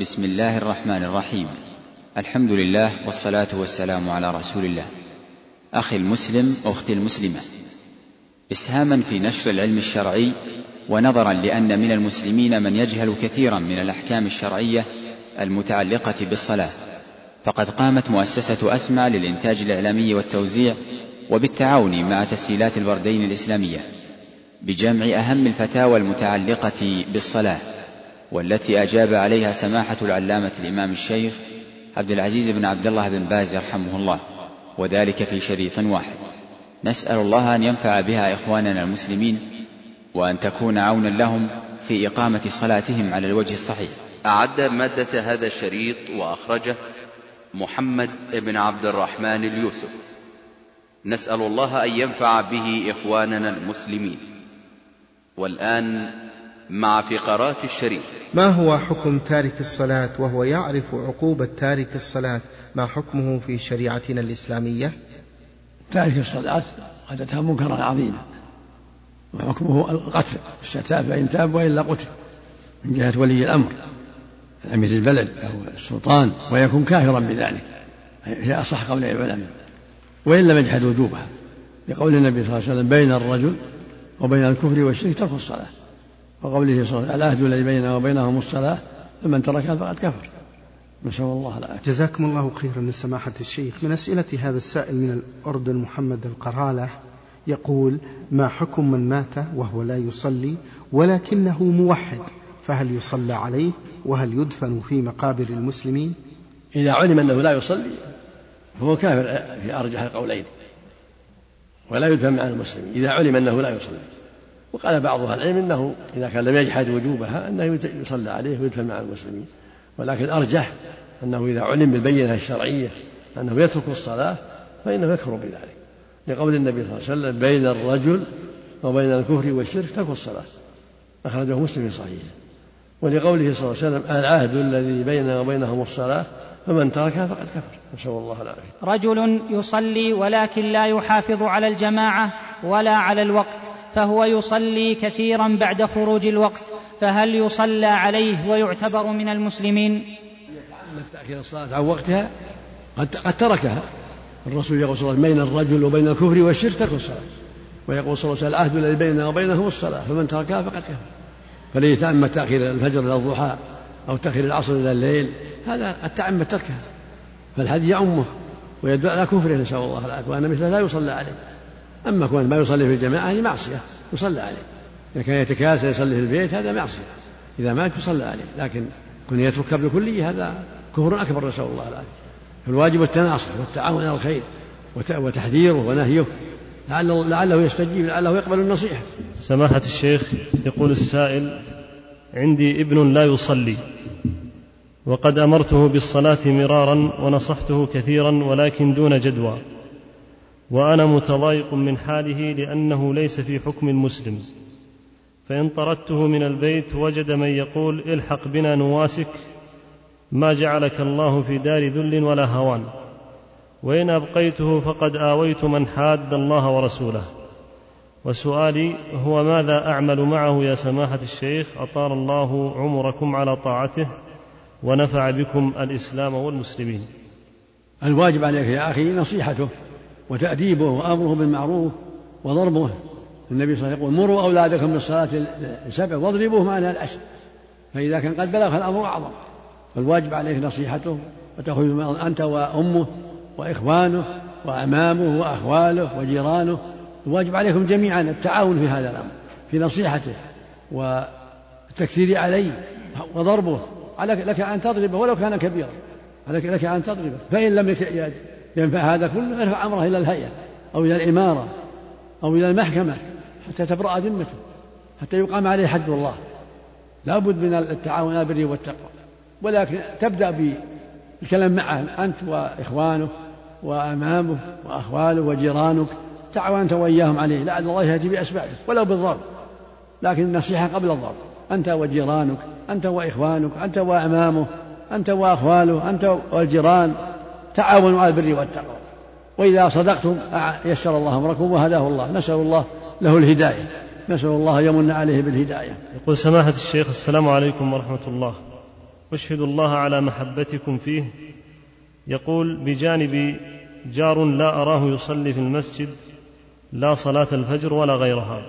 بسم الله الرحمن الرحيم. الحمد لله والصلاة والسلام على رسول الله. أخي المسلم أختي المسلمة. إسهاما في نشر العلم الشرعي ونظرا لأن من المسلمين من يجهل كثيرا من الأحكام الشرعية المتعلقة بالصلاة. فقد قامت مؤسسة أسمع للإنتاج الإعلامي والتوزيع وبالتعاون مع تسجيلات البردين الإسلامية بجمع أهم الفتاوى المتعلقة بالصلاة. والتي أجاب عليها سماحة العلامة الإمام الشيخ عبد العزيز بن عبد الله بن باز يرحمه الله وذلك في شريط واحد. نسأل الله أن ينفع بها إخواننا المسلمين وأن تكون عونا لهم في إقامة صلاتهم على الوجه الصحيح. أعد مادة هذا الشريط وأخرجه محمد بن عبد الرحمن اليوسف. نسأل الله أن ينفع به إخواننا المسلمين. والآن مع فقرات الشريف ما هو حكم تارك الصلاة وهو يعرف عقوبة تارك الصلاة؟ ما حكمه في شريعتنا الإسلامية؟ تارك الصلاة عادتها منكرا عظيما وحكمه القتل الشتاء فإن تاب وإلا قتل من جهة ولي الأمر أمير البلد أو السلطان ويكون كافرا بذلك هي أصح قول العلماء وإن لم يجحد وجوبها لقول النبي صلى الله عليه وسلم بين الرجل وبين الكفر والشرك ترك الصلاة. وقوله صلى الله عليه وسلم العهد الذي بيننا وبينهم الصلاة فمن تركها فقد كفر. نسأل الله العافية. جزاكم الله خيرا. من سماحة الشيخ من أسئلة هذا السائل من الأردن محمد القرالة يقول ما حكم من مات وهو لا يصلي ولكنه موحد فهل يصلى عليه؟ وهل يدفن في مقابر المسلمين؟ إذا علم أنه لا يصلي فهو كافر في أرجح القولين ولا يدفن مع المسلمين. إذا علم أنه لا يصلي. وقال بعض أهل العلم أنه إذا كان لم يجحد وجوبها أنه يصلى عليه ويدفن مع المسلمين. ولكن أرجح أنه إذا علم بالبينة الشرعية أنه يترك الصلاة فإنه يكفر بذلك. لقول النبي صلى الله عليه وسلم بين الرجل وبين الكفر والشرك ترك الصلاة. أخرجه مسلم في صحيحه. ولقوله صلى الله عليه وسلم العهد الذي بيننا وبينهم الصلاة فمن تركها فقد كفر. نسأل الله العافية. رجل يصلي ولكن لا يحافظ على الجماعة ولا على الوقت. فهو يصلي كثيرا بعد خروج الوقت فهل يصلى عليه ويعتبر من المسلمين؟ يتعمد تأخير الصلاة عن وقتها قد قد تركها. الرسول يقول صلى الله عليه وسلم بين الرجل وبين الكفر والشرك ترك الصلاة. ويقول صلى الله عليه وسلم العهد الذي بيننا وبينهم الصلاة فمن تركها فقد كفر. فلن يتأمل تأخير الفجر إلى الضحى أو تأخير العصر إلى الليل هذا قد تعمد تركها. فالحديث يعمه ويدل على كفره نسأل الله العافية. وأن مثله لا يصلى عليه. أما كون ما يصلي في الجماعة هذه معصية. يصلى عليه. إذا كان يتكاسل يصلي في البيت هذا معصية. إذا مات يصلى عليه. لكن كون يترك بكلية هذا كفر أكبر نسأل الله العافية. فالواجب التناصح والتعاون على الخير وتحذيره ونهيه. لعله, لعله يستجيب لعله يقبل النصيحة. سماحة الشيخ يقول السائل عندي ابن لا يصلي وقد أمرته بالصلاة مرارا ونصحته كثيرا ولكن دون جدوى. وأنا متضايق من حاله لأنه ليس في حكم المسلم. فإن طردته من البيت وجد من يقول الحق بنا نواسك ما جعلك الله في دار ذل ولا هوان. وإن أبقيته فقد آويت من حاد الله ورسوله. وسؤالي هو ماذا أعمل معه يا سماحة الشيخ؟ أطال الله عمركم على طاعته ونفع بكم الإسلام والمسلمين. الواجب عليك يا أخي نصيحته. وتأديبه وأمره بالمعروف وضربه النبي صلى الله عليه وسلم يقول مروا أولادكم بالصلاة السبع واضربوهم على العشر. فإذا كان قد بلغ فالأمر أعظم فالواجب عليك نصيحته وتأخذ أنت وأمه وإخوانه وأمامه وأخواله وجيرانه الواجب عليكم جميعا التعاون في هذا الأمر في نصيحته والتكثير عليه وضربه لك أن تضربه ولو كان كبيرا لك أن تضربه فإن لم ينفع هذا كله ارفع أمره إلى الهيئة أو إلى الإمارة أو إلى المحكمة حتى تبرأ ذمته حتى يقام عليه حد الله. لا بد من التعاون على البر والتقوى. ولكن تبدأ بالكلام معه أنت وإخوانه وأمامه وأخواله وجيرانك تعاون أنت وإياهم عليه. لعل الله يأتي بأسبابه ولو بالضرب. لكن النصيحة قبل الضرب. أنت وجيرانك أنت وإخوانك أنت وأمامه أنت وأخواله أنت والجيران. تعاونوا على البر والتقوى. وإذا صدقتم يسر الله أمركم وهداه الله. نسأل الله له الهداية. نسأل الله يمن عليه بالهداية. يقول سماحة الشيخ السلام عليكم ورحمة الله. أشهد الله على محبتكم فيه. يقول بجانبي جار لا أراه يصلي في المسجد لا صلاة الفجر ولا غيرها.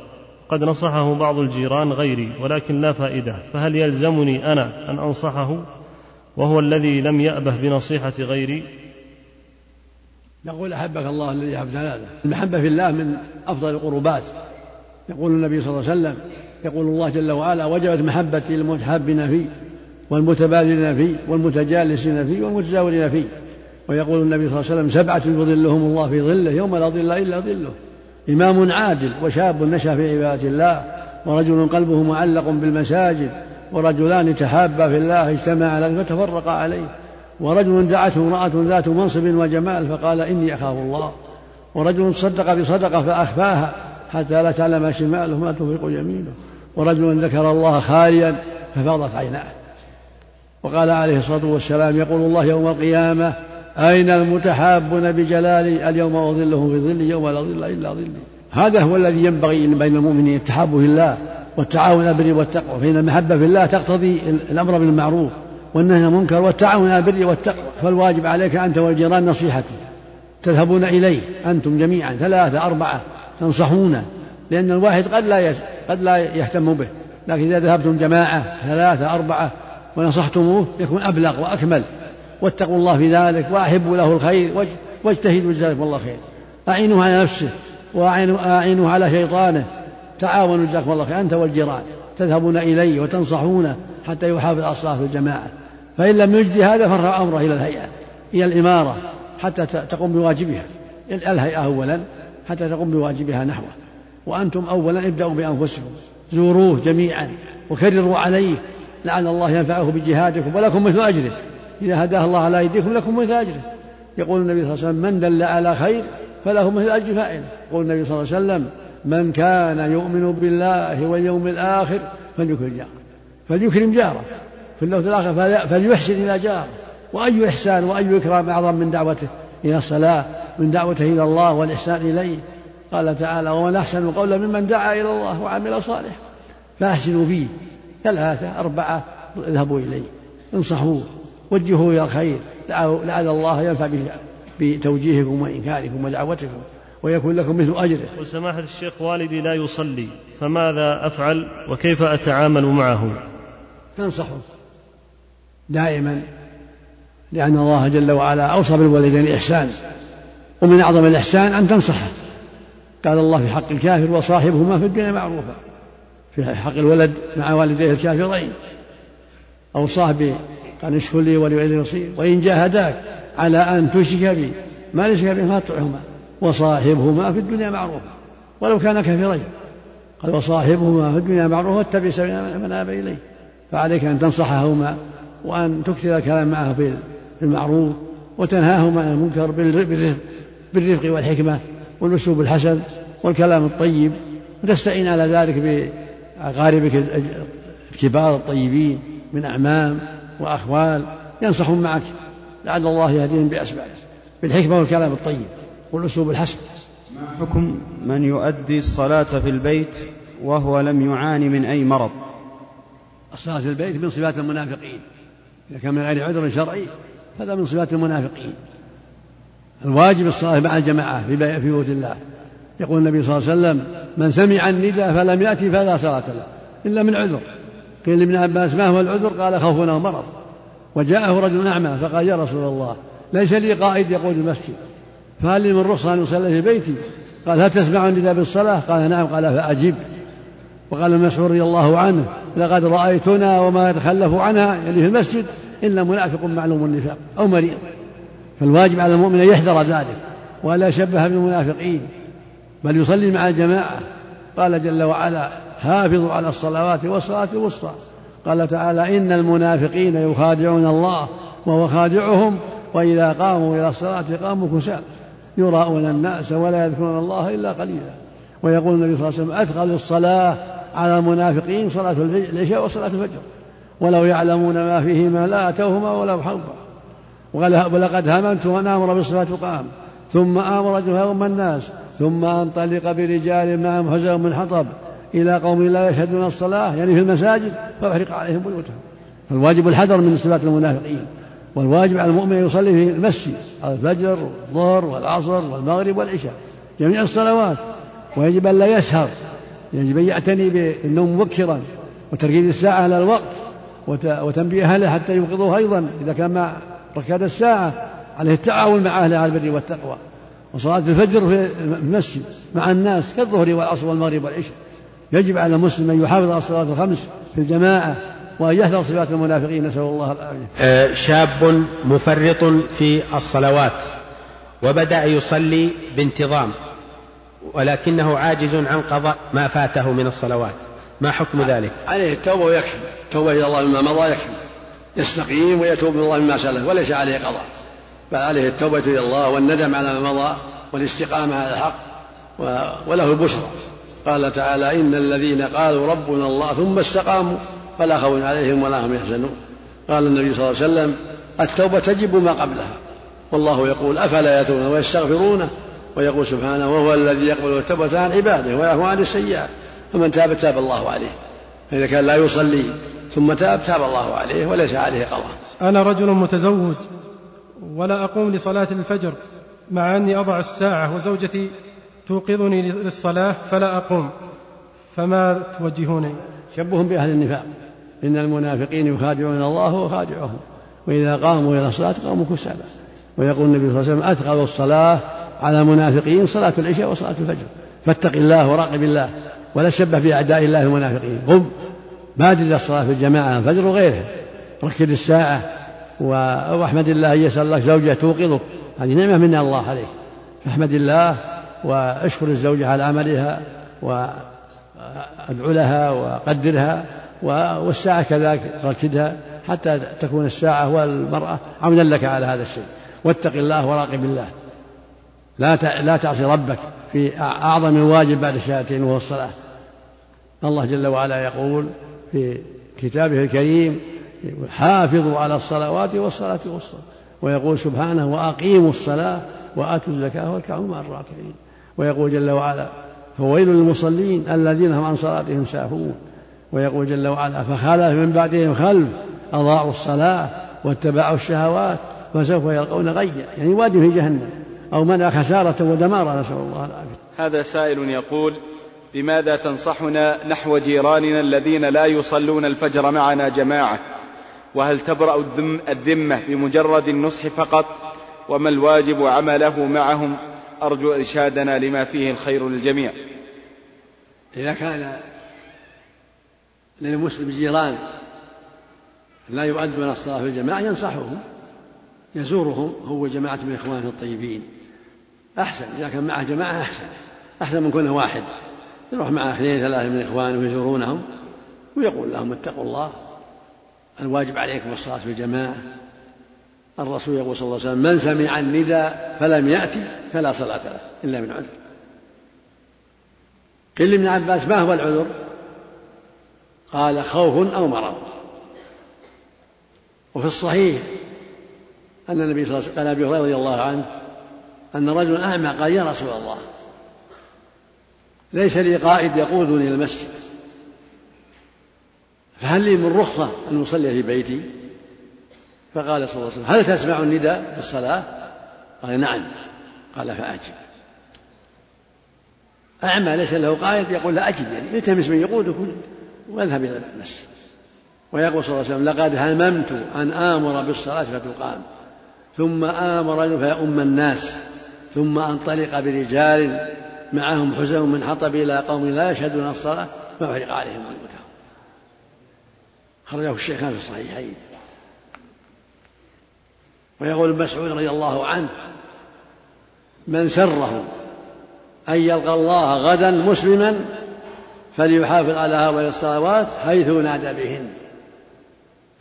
قد نصحه بعض الجيران غيري ولكن لا فائدة. فهل يلزمني أنا أن أنصحه؟ وهو الذي لم يأبه بنصيحة غيري. نقول أحبك الله الذي أحببتنا هذا المحبة في الله من أفضل القربات. يقول النبي صلى الله عليه وسلم يقول الله جل وعلا وجبت محبتي للمتحابين فيه والمتبادلين فيه والمتجالسين فيه والمتزاورين فيه ويقول النبي صلى الله عليه وسلم سبعة يظلهم الله في ظله يوم لا ظل إلا ظله. إمام عادل وشاب نشأ في عبادة الله ورجل قلبه معلق بالمساجد ورجلان تحابا في الله اجتمعا عليه فتفرقا عليه. ورجل دعته امرأة ذات منصب وجمال فقال إني أخاف الله. ورجل صدق بصدقة فأخفاها حتى لا تعلم شماله ما تنفق يمينه ورجل ذكر الله خاليا ففاضت عيناه. وقال عليه الصلاة والسلام يقول الله يوم القيامة أين المتحابون بجلالي اليوم أظلهم في ظلي يوم لا ظل إلا ظلي. هذا هو الذي ينبغي بين المؤمنين التحاب في الله والتعاون على البر والتقوى. فإن المحبة في الله تقتضي الأمر بالمعروف. والنهي عن المنكر والتعاون على البر والتقوى. فالواجب عليك أنت والجيران نصيحتي. تذهبون إليه. أنتم جميعا. ثلاثة أربعة. تنصحونه. لأن الواحد قد لا قد لا يهتم به. لكن إذا ذهبتم جماعة ثلاثة أربعة ونصحتموه يكون أبلغ وأكمل. واتقوا الله في ذلك وأحبوا له الخير. واجتهدوا جزاكم الله خير. أعينوه على نفسه وأعينوه على شيطانه. تعاونوا جزاكم الله خير. أنت والجيران. تذهبون إليه وتنصحونه حتى يحافظ على الصلاة في الجماعة. فإن لم يجد هذا فرفع أمره إلى الهيئة إلى الإمارة حتى تقوم بواجبها الهيئة أولا حتى تقوم بواجبها نحوه. وأنتم أولا ابدأوا بأنفسكم زوروه جميعا وكرروا عليه لعل الله ينفعه بجهادكم ولكم مثل أجره. إذا هداه الله على أيديكم لكم مثل أجره. يقول النبي صلى الله عليه وسلم من دل على خير فله مثل أجر فاعله يقول النبي صلى الله عليه وسلم من كان يؤمن بالله واليوم الآخر فليكرم جاره. فليكرم جاره. في اللفظ الآخر فليحسن إلى جاره وأي إحسان وأي إكرام أعظم من دعوته إلى الصلاة من دعوته إلى الله والإحسان إليه. قال تعالى ومن أحسن قولا ممن دعا إلى الله وعمل صالحا فأحسنوا فيه. ثلاثة أربعة اذهبوا إليه. انصحوه وجهوه إلى الخير. لعل الله ينفع بتوجيهكم وإنكاركم ودعوتكم ويكون لكم مثل أجره. وسماحة الشيخ والدي لا يصلي فماذا أفعل وكيف أتعامل معه؟ تنصحه. دائما لأن الله جل وعلا أوصى بالوالدين إحسان ومن أعظم الإحسان أن تنصحه. قال الله في حق الكافر وصاحبهما في الدنيا معروفا. في حق الولد مع والديه الكافرين. أوصاه قال اشكر لي ولوالدي نصير وإن جاهداك على أن تشرك بي ما ليس بي فلا تطعهما. وصاحبهما في الدنيا معروفا. ولو كان كافرين. قال وصاحبهما في الدنيا معروفا واتبع سبيل من آب إليه. فعليك أن تنصحهما. وأن تكثر الكلام معه بالمعروف وتنهاهما عن المنكر بالرفق والحكمة والأسلوب الحسن والكلام الطيب. وتستعين على ذلك بأقاربك الكبار الطيبين من أعمام وأخوال ينصحون معك لعل الله يهديهم بأسبابه بالحكمة والكلام الطيب والأسلوب الحسن. ما حكم من يؤدي الصلاة في البيت وهو لم يعاني من أي مرض؟ الصلاة في البيت من صفات المنافقين. إذا كان من غير عذر شرعي هذا من صفات المنافقين. الواجب الصلاة مع الجماعة في بيوت الله. يقول النبي صلى الله عليه وسلم من سمع النداء فلم يأتي فلا صلاة له إلا من عذر. قيل لابن عباس ما هو العذر؟ قال خوفنا مرض. وجاءه رجل أعمى فقال يا رسول الله ليس لي قائد يقود المسجد. فهل لي من رخصة أن أصلي في بيتي؟ قال هل تسمع النداء بالصلاة؟ قال نعم. قال فأجب وقال المسعود رضي الله عنه لقد رأيتنا وما يتخلف عنها يعني في المسجد إلا منافق معلوم النفاق أو مريض. فالواجب على المؤمن أن يحذر ذلك ولا يشبه بالمنافقين بل يصلي مع الجماعة. قال جل وعلا حافظوا على الصلوات والصلاة الوسطى قال تعالى إن المنافقين يخادعون الله وهو خادعهم وإذا قاموا إلى الصلاة قاموا كسالى يراءون الناس ولا يذكرون الله إلا قليلا ويقول النبي صلى الله عليه وسلم أثقل الصلاة على المنافقين صلاة العشاء وصلاة الفجر. ولو يعلمون ما فيهما لا أتوهما ولو حربا ولقد هممت أن آمر بالصلاة قام ثم آمر رجل الناس. ثم أنطلق برجال معهم حزم من حطب إلى قوم لا يشهدون الصلاة يعني في المساجد فأحرق عليهم بيوتهم. فالواجب الحذر من صفات المنافقين. والواجب على المؤمن أن يصلي في المسجد الفجر والظهر والعصر والمغرب والعشاء. جميع الصلوات. ويجب أن لا يسهر. يجب أن يعتني بالنوم مبكرا وتركيز الساعة على الوقت وتنبيه أهله حتى يوقظوه أيضا إذا كان مع ركاد الساعة عليه التعاون مع أهل البر والتقوى. وصلاة الفجر في المسجد مع الناس كالظهر والعصر والمغرب والعشاء. يجب على المسلم أن يحافظ على الصلاة الخمس في الجماعة وأن يحذر صفات المنافقين. نسأل الله العافية. آه، شاب مفرط في الصلوات وبدأ يصلي بانتظام. ولكنه عاجز عن قضاء ما فاته من الصلوات. ما حكم ذلك؟ عليه التوبة ويكفي. التوبة إلى الله مما مضى يكفي. يستقيم ويتوب الله مما سلف وليس عليه قضاء. بل عليه التوبة إلى الله والندم على ما مضى والاستقامة على الحق وله البشرى. قال تعالى إن الذين قالوا ربنا الله ثم استقاموا فلا خوف عليهم ولا هم يحزنون. قال النبي صلى الله عليه وسلم التوبة تجب ما قبلها. والله يقول أفلا يتوبون ويستغفرونه؟ ويقول سبحانه وهو الذي يقبل التوبة عن عباده ويعفو عن السيئات. فمن تاب تاب الله عليه. فإذا كان لا يصلي ثم تاب تاب الله عليه وليس عليه قضاء. أنا رجل متزوج ولا أقوم لصلاة الفجر مع أني أضع الساعة وزوجتي توقظني للصلاة فلا أقوم. فما توجهوني؟ شبههم بأهل النفاق. إن المنافقين يخادعون الله وخادعهم وإذا قاموا إلى الصلاة قاموا كسالى. ويقول النبي صلى الله عليه وسلم أثقل الصلاة على المنافقين صلاة العشاء وصلاة الفجر. فاتق الله وراقب الله ولا تشبه بأعداء الله المنافقين. قم بادر إلى الصلاة في الجماعة الفجر وغيرها ركد الساعة وأحمد الله أن يسأل لك زوجة توقظك هذه نعمة من الله عليك. فاحمد الله واشكر الزوجة على عملها وأدعو لها وقدرها والساعة كذلك ركدها حتى تكون الساعة والمرأة عونا لك على هذا الشيء. واتق الله وراقب الله. لا لا تعصي ربك في أعظم الواجب بعد الشهادتين وهو الصلاة. الله جل وعلا يقول في كتابه الكريم حافظوا على الصلوات والصلاة والصلاة ويقول سبحانه وأقيموا الصلاة وآتوا الزكاة واركعوا مع الراكعين. ويقول جل وعلا فويل للمصلين الذين هم عن صلاتهم ساهون. ويقول جل وعلا فخلف من بعدهم خلف أضاعوا الصلاة واتبعوا الشهوات فسوف يلقون غيا. يعني واد في جهنم. أو منع خسارة ودمارا نسأل الله العافية. هذا سائل يقول بماذا تنصحنا نحو جيراننا الذين لا يصلون الفجر معنا جماعة؟ وهل تبرأ الذمة بمجرد النصح فقط؟ وما الواجب عمله معهم؟ أرجو إرشادنا لما فيه الخير للجميع. إذا كان للمسلم جيران لا يؤدون الصلاة في الجماعة ينصحهم يزورهم هو جماعة من إخوانه الطيبين. أحسن إذا كان معه جماعة أحسن أحسن من كونه واحد. يروح مع اثنين ثلاثة من إخوانه ويزورونهم ويقول لهم اتقوا الله الواجب عليكم الصلاة في الجماعة الرسول يقول صلى الله عليه وسلم من سمع النداء فلم يأتي فلا صلاة له إلا من عذر. قيل لابن عباس ما هو العذر؟ قال خوف أو مرض. وفي الصحيح أن النبي صلى الله عليه وسلم قال أبي هريرة رضي الله عنه أن رجلا أعمى قال يا رسول الله ليس لي قائد يقودني إلى المسجد فهل لي من رخصة أن أصلي في بيتي؟ فقال صلى الله عليه وسلم هل تسمع النداء في الصلاة؟ قال نعم. قال فأجب. أعمى ليس له قائد يقول لا أجب يعني التمس من يقودك واذهب إلى المسجد. ويقول صلى الله عليه وسلم لقد هممت أن آمر بالصلاة فتقام ثم آمر فيؤم الناس. ثم أنطلق برجال معهم حزم من حطب إلى قوم لا يشهدون الصلاة فأحرق عليهم بيوتهم خرجه الشيخان في الصحيحين. ويقول ابن مسعود رضي الله عنه من سره أن يلقى الله غدا مسلما فليحافظ على هؤلاء الصلوات حيث نادى بهن.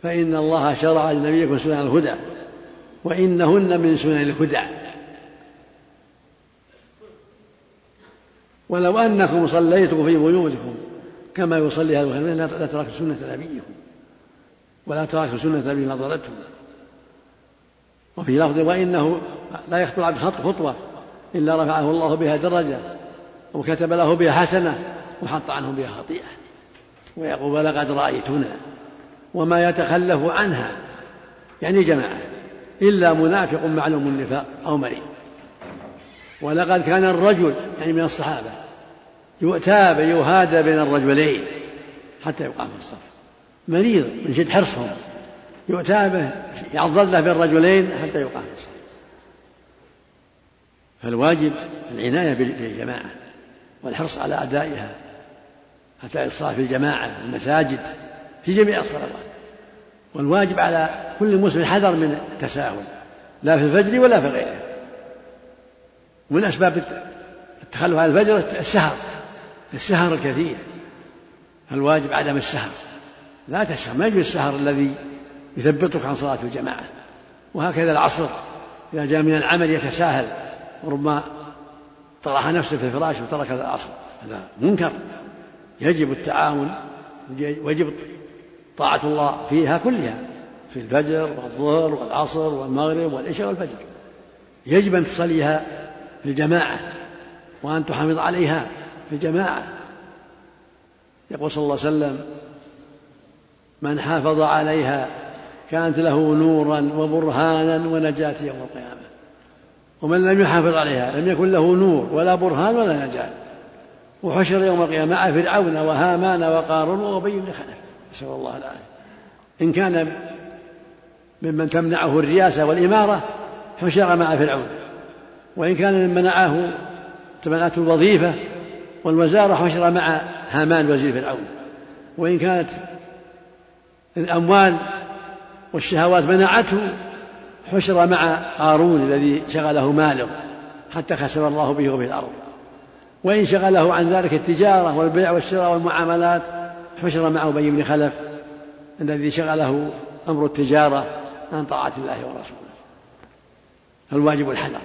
فإن الله شرع لنبيكم سنن الهدى وإنهن من سنن الهدى. ولو أنكم صليتم في بيوتكم كما يصلي هذا لا لتركتم سنة نبيكم ولا تركتم سنة نبي نظرتهم وفي لفظ وإنه لا يخطو العبد خطوة إلا رفعه الله بها درجة وكتب له بها حسنة وحط عنه بها خطيئة ويقول ولقد رأيتنا وما يتخلف عنها. يعني جماعة إلا منافق معلوم النفاق أو مريض. ولقد كان الرجل يعني من الصحابة يؤتى بيهادى بين الرجلين حتى يقام في الصف. مريض من شد حرصهم. يؤتى به يعضل له بين الرجلين حتى يقام في الصف. فالواجب العناية بالجماعة والحرص على أدائها أداء الصلاة في الجماعة في المساجد في جميع الصلوات. والواجب على كل مسلم حذر من التساهل لا في الفجر ولا في غيره. ومن أسباب التخلف عن الفجر السهر. السهر الكثير فالواجب عدم السهر. لا تسهر. ما يجوز السهر الذي يثبتك عن صلاة الجماعة. وهكذا العصر. إذا جاء من العمل يتساهل. وربما طرح نفسه في الفراش وترك العصر. هذا منكر. يجب التعاون ويجب طاعة الله فيها كلها. في الفجر والظهر والعصر والمغرب والعشاء والفجر. يجب أن تصليها في الجماعة. وأن تحافظ عليها. في الجماعة يقول صلى الله عليه وسلم من حافظ عليها كانت له نورا وبرهانا ونجاة يوم القيامة. ومن لم يحافظ عليها لم يكن له نور ولا برهان ولا نجاة. وحشر يوم القيامة مع فرعون وهامان وقارون وأبي بن خلف. نسأل الله العافية. إن كان ممن تمنعه الرياسة والإمارة حشر مع فرعون. وإن كان من منعه تمنعته الوظيفة والوزارة حشر مع هامان وزير فرعون وإن كانت الأموال والشهوات منعته حشر مع قارون الذي شغله ماله حتى خسر الله به في الأرض. وإن شغله عن ذلك التجارة والبيع والشراء والمعاملات حشر مع أبي بن خلف الذي شغله أمر التجارة عن طاعة الله ورسوله. فالواجب الحذر.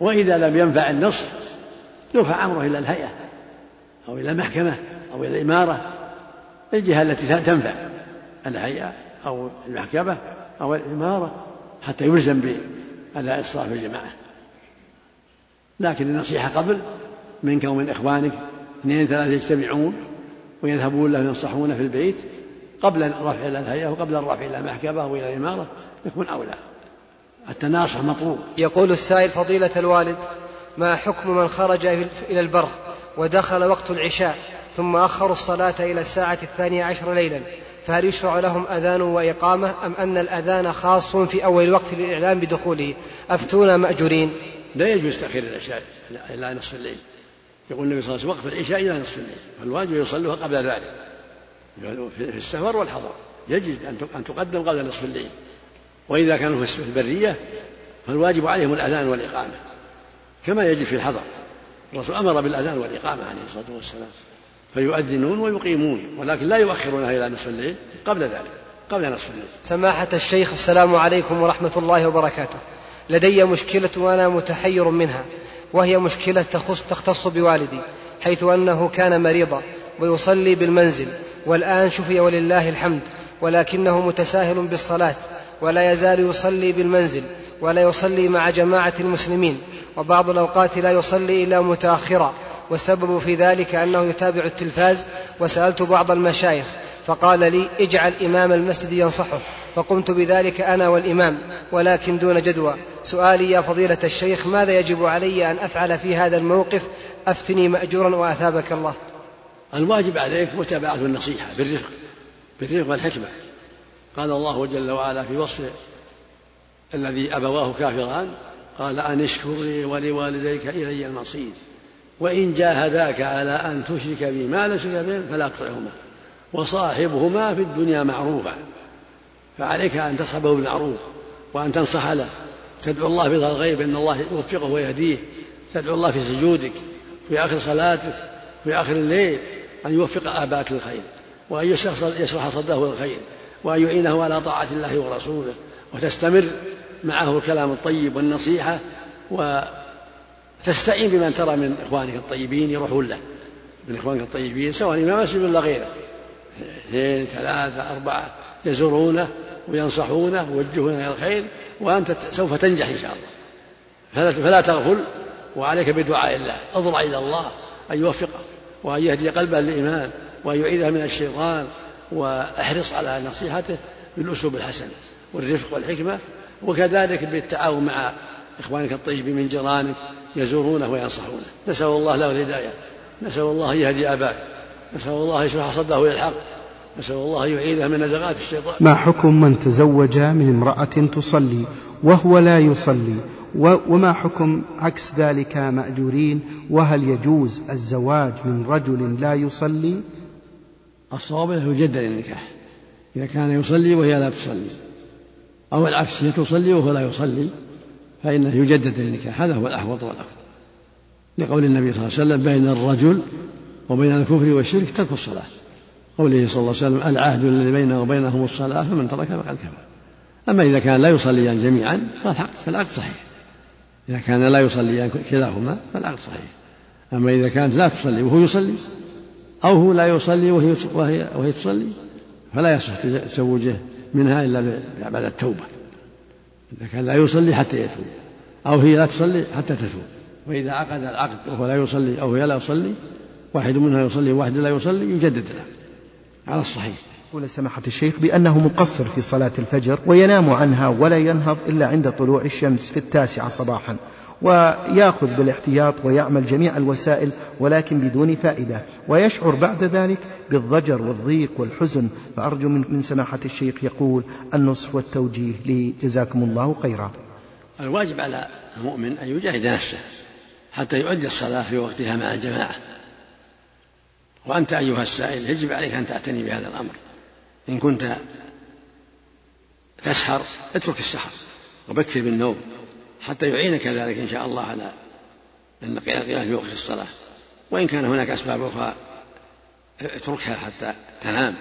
وإذا لم ينفع النصح يرفع أمره إلى الهيئة أو إلى المحكمة أو إلى الإمارة الجهة التي تنفع الهيئة أو المحكمة أو الإمارة حتى يلزم بأداء الصلاة في الجماعة لكن النصيحة قبل منك ومن إخوانك اثنين ثلاثة يجتمعون ويذهبون له ينصحونه في البيت قبل الرفع إلى الهيئة وقبل الرفع إلى المحكمة وإلى الإمارة يكون أولى. التناصح مطلوب. يقول السائل فضيلة الوالد ما حكم من خرج إلى البر ودخل وقت العشاء ثم أخروا الصلاة إلى الساعة الثانية عشر ليلا فهل يشرع لهم أذان وإقامة أم أن الأذان خاص في أول الوقت للإعلام بدخوله؟ أفتونا مأجورين. لا يجوز تأخير العشاء إلى نصف الليل. يقول النبي صلى الله عليه وسلم وقف العشاء إلى نصف الليل فالواجب يصلوها قبل ذلك. في السفر والحضر. يجب أن تقدم قبل نصف الليل. وإذا كانوا في البرية فالواجب عليهم الأذان والإقامة. كما يجب في الحضر. الرسول أمر بالأذان والإقامة عليه الصلاة والسلام. فيؤذنون ويقيمون ولكن لا يؤخرونها إلى نصف الليل قبل ذلك قبل نصف الليل سماحة الشيخ السلام عليكم ورحمة الله وبركاته. لدي مشكلة وأنا متحير منها وهي مشكلة تخص, تختص بوالدي حيث أنه كان مريضا ويصلي بالمنزل والآن شفي ولله الحمد ولكنه متساهل بالصلاة ولا يزال يصلي بالمنزل ولا يصلي مع جماعة المسلمين. وبعض الأوقات لا يصلي إلا متأخرا. والسبب في ذلك أنه يتابع التلفاز وسألت بعض المشايخ فقال لي اجعل إمام المسجد ينصحه. فقمت بذلك أنا والإمام ولكن دون جدوى. سؤالي يا فضيلة الشيخ ماذا يجب علي أن أفعل في هذا الموقف؟ أفتني مأجورا وأثابك الله. الواجب عليك متابعة النصيحة بالرفق بالرفق والحكمة. قال الله جل وعلا في وصف الذي أبواه كافران قال أن اشكر ولوالديك إلي المصير. وإن جاهداك على أن تشرك بي ما ليس به فلا تطعهما وصاحبهما في الدنيا معروفا. فعليك أن تصحبه بالمعروف وأن تنصح له. تدعو الله في الغيب أن الله يوفقه ويهديه. تدعو الله في سجودك في آخر صلاتك في آخر الليل أن يوفق آباك للخير. وأن يشرح صدره للخير. وأن يعينه على طاعة الله ورسوله. وتستمر معه الكلام الطيب والنصيحة وتستعين بمن ترى من إخوانك الطيبين يروحون له من إخوانك الطيبين سواء إمام مسجد ولا غيره. اثنين ثلاثة أربعة يزورونه وينصحونه ويوجهونه إلى الخير وأنت سوف تنجح إن شاء الله. فلا, تغفل وعليك بدعاء الله. اضرع إلى الله أن يوفقه وأن يهدي قلبه للإيمان وأن يعيذه من الشيطان وأحرص على نصيحته بالأسلوب الحسن والرفق والحكمة. وكذلك بالتعاون مع إخوانك الطيبين من جيرانك يزورونه وينصحونه. نسأل الله له الهداية. نسأل الله يهدي أباك. نسأل الله يشرح صدره إلى الحق. نسأل الله أن يعيذه من نزغات الشيطان. ما حكم من تزوج من امرأة تصلي وهو لا يصلي؟ وما حكم عكس ذلك مأجورين؟ وهل يجوز الزواج من رجل لا يصلي؟ الصواب له يجدد النكاح إذا كان يصلي وهي لا تصلي. أو العكس هي تصلي وهو لا يصلي فإنه يجدد النكاح. هذا هو الأحوط والأقرب. لقول النبي صلى الله عليه وسلم بين الرجل وبين الكفر والشرك ترك الصلاة. قوله صلى الله عليه وسلم العهد الذي بينه وبينهم الصلاة فمن ترك فقد كفر. أما إذا كان لا يصليان جميعا فالعقد صحيح. إذا كان لا يصليان كلاهما فالعقد صحيح. أما إذا كانت لا تصلي وهو يصلي أو هو لا يصلي وهي, وهي تصلي فلا يصح تزوجه. منها إلا بعد التوبة. إذا كان لا يصلي حتى يتوب. أو هي لا تصلي حتى تتوب. وإذا عقد العقد وهو لا يصلي أو هي لا تصلي واحد منها يصلي وواحد لا يصلي يجدد له. على الصحيح. يقول سماحة الشيخ بأنه مقصر في صلاة الفجر وينام عنها ولا ينهض إلا عند طلوع الشمس في التاسعة صباحا. وياخذ بالاحتياط ويعمل جميع الوسائل ولكن بدون فائدة ويشعر بعد ذلك بالضجر والضيق والحزن فأرجو من سماحة الشيخ يقول النصح والتوجيه لي جزاكم الله خيرا. الواجب على المؤمن أن يجاهد نفسه حتى يؤدي الصلاة في وقتها مع الجماعة. وأنت أيها السائل يجب عليك أن تعتني بهذا الأمر. إن كنت تسهر اترك السحر وبكر بالنوم حتى يعينك ذلك إن شاء الله على القيام في وقت الصلاة. وإن كان هناك أسباب أخرى اتركها حتى تنام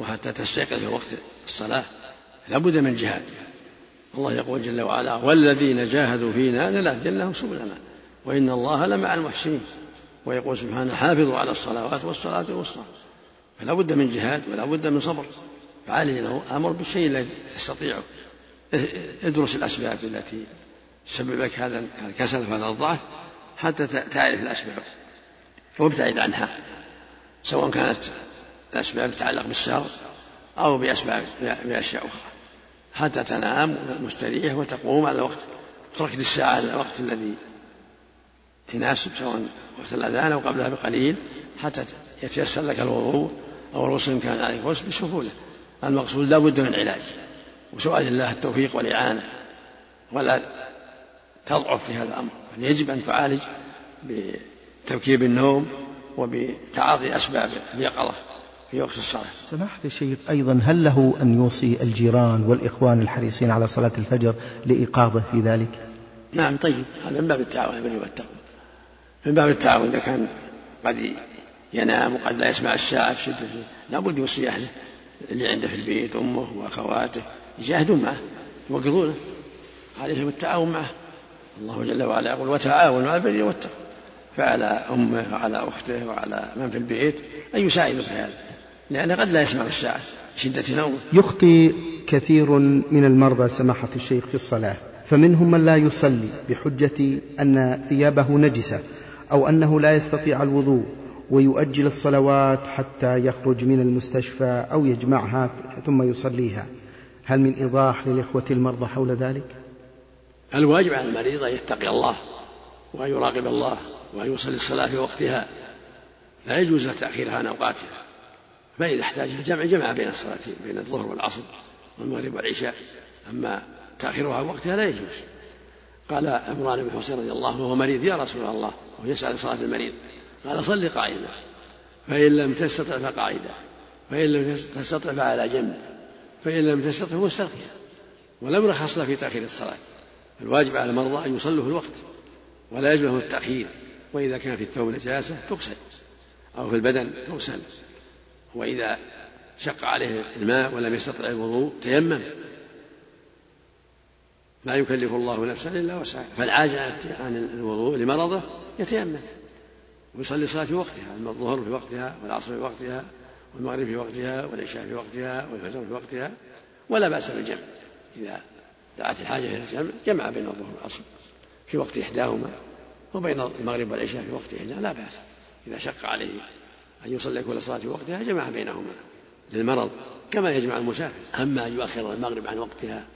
وحتى تستيقظ في وقت الصلاة. لابد من جهاد. الله يقول جل وعلا والذين جاهدوا فينا لنهدينهم سبلنا. وإن الله لمع المحسنين. ويقول سبحانه حافظوا على الصلوات والصلاة الوسطى. فلا بد من جهاد ولا بد من صبر. فعليه انه أمر بالشيء الذي تستطيعه ادرس الأسباب التي تسبب لك هذا الكسل وهذا الضعف حتى تعرف الأسباب وابتعد عنها سواء كانت الأسباب تتعلق بالسهر أو بأسباب بأشياء أخرى حتى تنام مستريح وتقوم على الوقت تركد الساعة على الوقت الذي يناسب سواء وقت الأذان أو قبلها بقليل حتى يتيسر لك الوضوء أو الغسل كان عليك غسل بسهولة. المقصود لا بد من علاج وسؤال الله التوفيق والإعانة ولا تضعف في هذا الأمر. يعني يجب أن تعالج بتركيب النوم وبتعاطي أسباب اليقظة في وقت الصلاة. سماحة الشيخ أيضا هل له أن يوصي الجيران والإخوان الحريصين على صلاة الفجر لإيقاظه في ذلك؟ نعم طيب. هذا من باب التعاون بالبر والتقوى. من باب التعاون إذا كان قد ينام وقد لا يسمع الساعة في شدة لابد يوصي أهله اللي عنده في البيت أمه وأخواته. يجاهدون معه يوقظونه. عليهم التعاون معه. الله جل وعلا يقول وتعاونوا على البر والتقوى فعلى أمه وعلى أخته وعلى من في البيت أن يساعدوا في هذا لأنه قد لا يسمع الساعة شدة نومه يخطي كثير من المرضى سماحة الشيخ في الصلاة فمنهم من لا يصلي بحجة أن ثيابه نجسة أو أنه لا يستطيع الوضوء ويؤجل الصلوات حتى يخرج من المستشفى أو يجمعها ثم يصليها هل من إيضاح للإخوة المرضى حول ذلك؟ الواجب على المريض أن يتقي الله وأن يراقب الله وأن يصلي الصلاة في وقتها. لا يجوز له تأخيرها عن أوقاتها. فإذا احتاج الجمع جمع بين الصلاتين بين الظهر والعصر والمغرب والعشاء. أما تأخيرها عن وقتها لا يجوز. قال عمران بن حسين رضي الله وهو مريض يا رسول الله. وهو يسأل صلاة المريض. قال صل قائما فإن لم تستطع فقاعدا فإن لم تستطع فعلى جنب. فإن لم تستطع فمستلقيا ولم رخص له في تأخير الصلاة. الواجب على المرضى أن يصلوا في الوقت ولا يجب لهم التأخير وإذا كان في الثوب نجاسة تغسل أو في البدن تغسل وإذا شق عليه الماء ولم يستطع الوضوء تيمم. لا يكلف الله نفسا إلا وسعها. فالعاجز عن الوضوء لمرضه يتيمم. ويصلي صلاة في وقتها الظهر في وقتها والعصر في وقتها والمغرب في وقتها والعشاء في وقتها والفجر في وقتها ولا بأس بالجمع إذا دعت الحاجة إلى الجمع جمع بين الظهر والعصر في وقت إحداهما وبين المغرب والعشاء في وقت إحدى لا بأس. إذا شق عليه أن يصلي كل صلاة في وقتها جمع بينهما للمرض. كما يجمع المسافر. أما أن يؤخر المغرب عن وقتها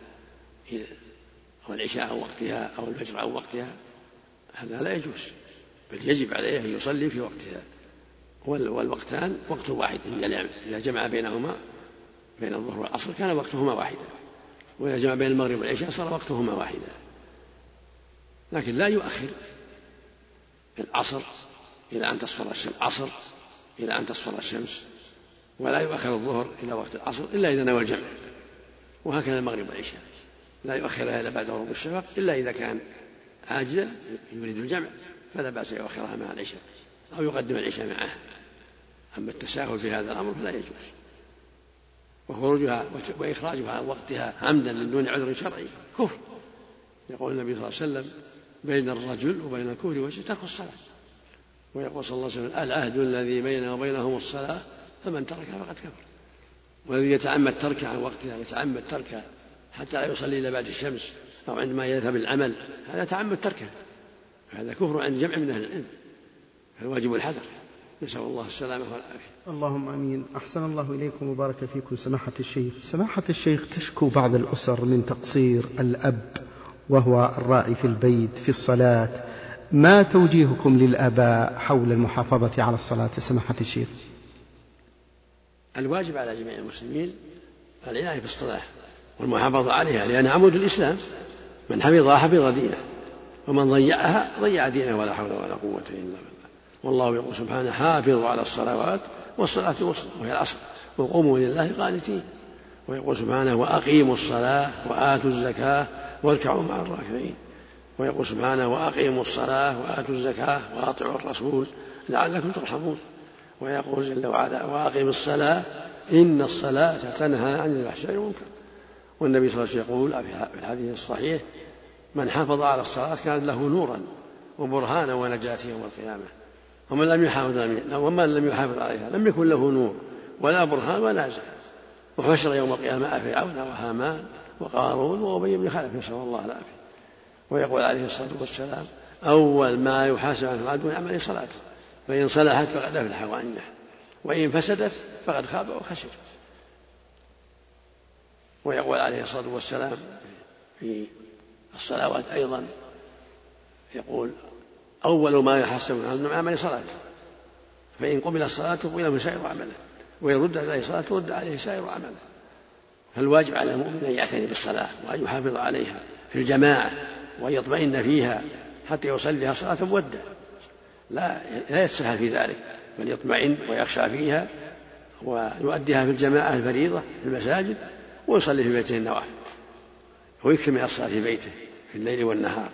أو العشاء عن وقتها أو الفجر عن وقتها هذا لا يجوز. بل يجب عليه أن يصلي في وقتها. والوقتان وقت واحد إذا جمع بينهما بين الظهر والعصر كان وقتهما واحدا. وإذا جمع بين المغرب والعشاء صار وقتهما واحدا. لكن لا يؤخر العصر إلى أن تصفر الشمس عصر إلى أن تصفر الشمس. ولا يؤخر الظهر إلى وقت العصر إلا إذا نوى الجمع. وهكذا المغرب والعشاء. لا يؤخرها إلا بعد غروب الشفق إلا إذا كان عاجزا يريد الجمع فلا بأس يؤخرها مع العشاء أو يقدم العشاء معها أما التساهل في هذا الأمر فلا يجوز. وخروجها وإخراجها عن وقتها عمدا من دون عذر شرعي. كفر. يقول النبي صلى الله عليه وسلم بين الرجل وبين الكفر والشرك ترك الصلاة. ويقول صلى الله عليه وسلم العهد الذي بيننا وبينهم الصلاة فمن تركها فقد كفر. والذي يتعمد تركها عن وقتها يتعمد تركها حتى لا يصلي إلى بعد الشمس أو عندما يذهب العمل هذا تعمد تركه هذا كفر عند جمع من أهل العلم. فالواجب الحذر. نسأل الله السلامة والعافية. اللهم آمين. أحسن الله إليكم وبارك فيكم. سماحة الشيخ. سماحة الشيخ تشكو بعض الأسر من تقصير الأب وهو الرائي في البيت في الصلاة. ما توجيهكم للآباء حول المحافظة على الصلاة سماحة الشيخ؟ الواجب على جميع المسلمين العناية بالصلاة والمحافظة عليها لأنها عمود الإسلام. من حفظها حفظ دينه ومن ضيعها ضيع دينه ولا حول ولا قوة إلا بالله. والله يقول سبحانه حافظوا على الصلوات والصلاة الوسطى وهي العصر وقوموا لله قانتين. ويقول سبحانه وأقيموا الصلاة وآتوا الزكاة واركعوا مع الراكعين. ويقول سبحانه وأقيموا الصلاة وآتوا الزكاة وأطيعوا الرسول لعلكم ترحمون. ويقول جل وعلا وأقم الصلاة إن الصلاة تنهى عن الفحشاء والمنكر. والنبي صلى الله عليه وسلم يقول في الحديث الصحيح من حافظ على الصلاة كان له نورا وبرهانا ونجاة يوم القيامة. ومن لم يحافظ ومن لم يحافظ عليها لم يكن له نور ولا برهان ولا زكاة وحشر يوم القيامة فرعون وهامان وقارون وأبي بن خلف نسأل الله العافية. ويقول عليه الصلاة والسلام أول ما يحاسب عنه العبد من عمل صلاته فإن صلحت فقد أفلح وأنجح وإن فسدت فقد خاب وخسر. ويقول عليه الصلاة والسلام في الصلوات أيضا يقول أول ما يحسب من عمل صلاته فإن قبل الصلاة قبل سائر عمله وإن رد عليه صلاة رد عليه سائر عمله. فالواجب على المؤمن أن يعتني بالصلاة وأن يحافظ عليها في الجماعة وأن يطمئن فيها حتى يصليها صلاة مودة. لا لا يتسهل في ذلك بل يطمئن ويخشى فيها ويؤديها في الجماعة الفريضة في المساجد ويصلي في بيته النوافل ويكثر من الصلاة في بيته في الليل والنهار.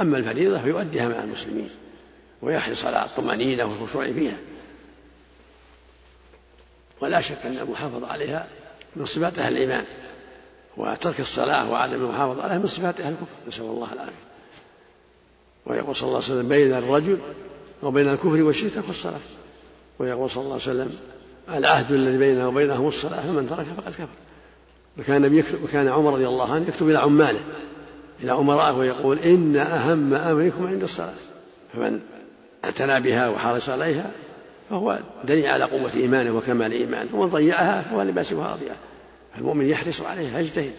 أما الفريضة فيؤديها مع المسلمين ويحرص على الطمأنينة والخشوع فيها. ولا شك أن المحافظة عليها من صفات أهل الإيمان وترك الصلاة وعدم المحافظة عليها من صفات أهل الكفر نسأل الله العافية. ويقول صلى الله عليه وسلم بين الرجل وبين الكفر والشرك ترك الصلاة ويقول صلى الله عليه وسلم العهد الذي بيننا وبينهم الصلاة فمن تركها فقد كفر. وكان وكان عمر رضي الله عنه يكتب إلى عماله. إلى أمرائه ويقول إن أهم أمركم عند الصلاة فمن اعتنى بها وحرص عليها فهو دليل على قوة إيمانه وكمال إيمانه ومن ضيعها فهو لباسها أضيع فالمؤمن يحرص عليها يجتهد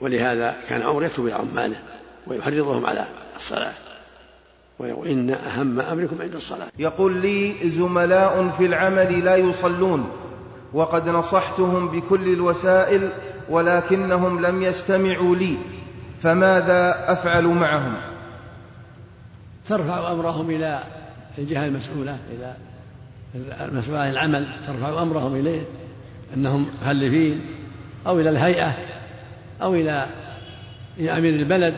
ولهذا كان عمر يكتب إلى عماله ويحرضهم على الصلاة ويقول إن أهم أمركم عند الصلاة. يقول لي زملاء في العمل لا يصلون وقد نصحتهم بكل الوسائل ولكنهم لم يستمعوا لي. فماذا أفعل معهم؟ ترفع أمرهم إلى الجهة المسؤولة إلى المسؤولة عن العمل ترفع أمرهم إليه أنهم مخلفين أو إلى الهيئة أو إلى أمير البلد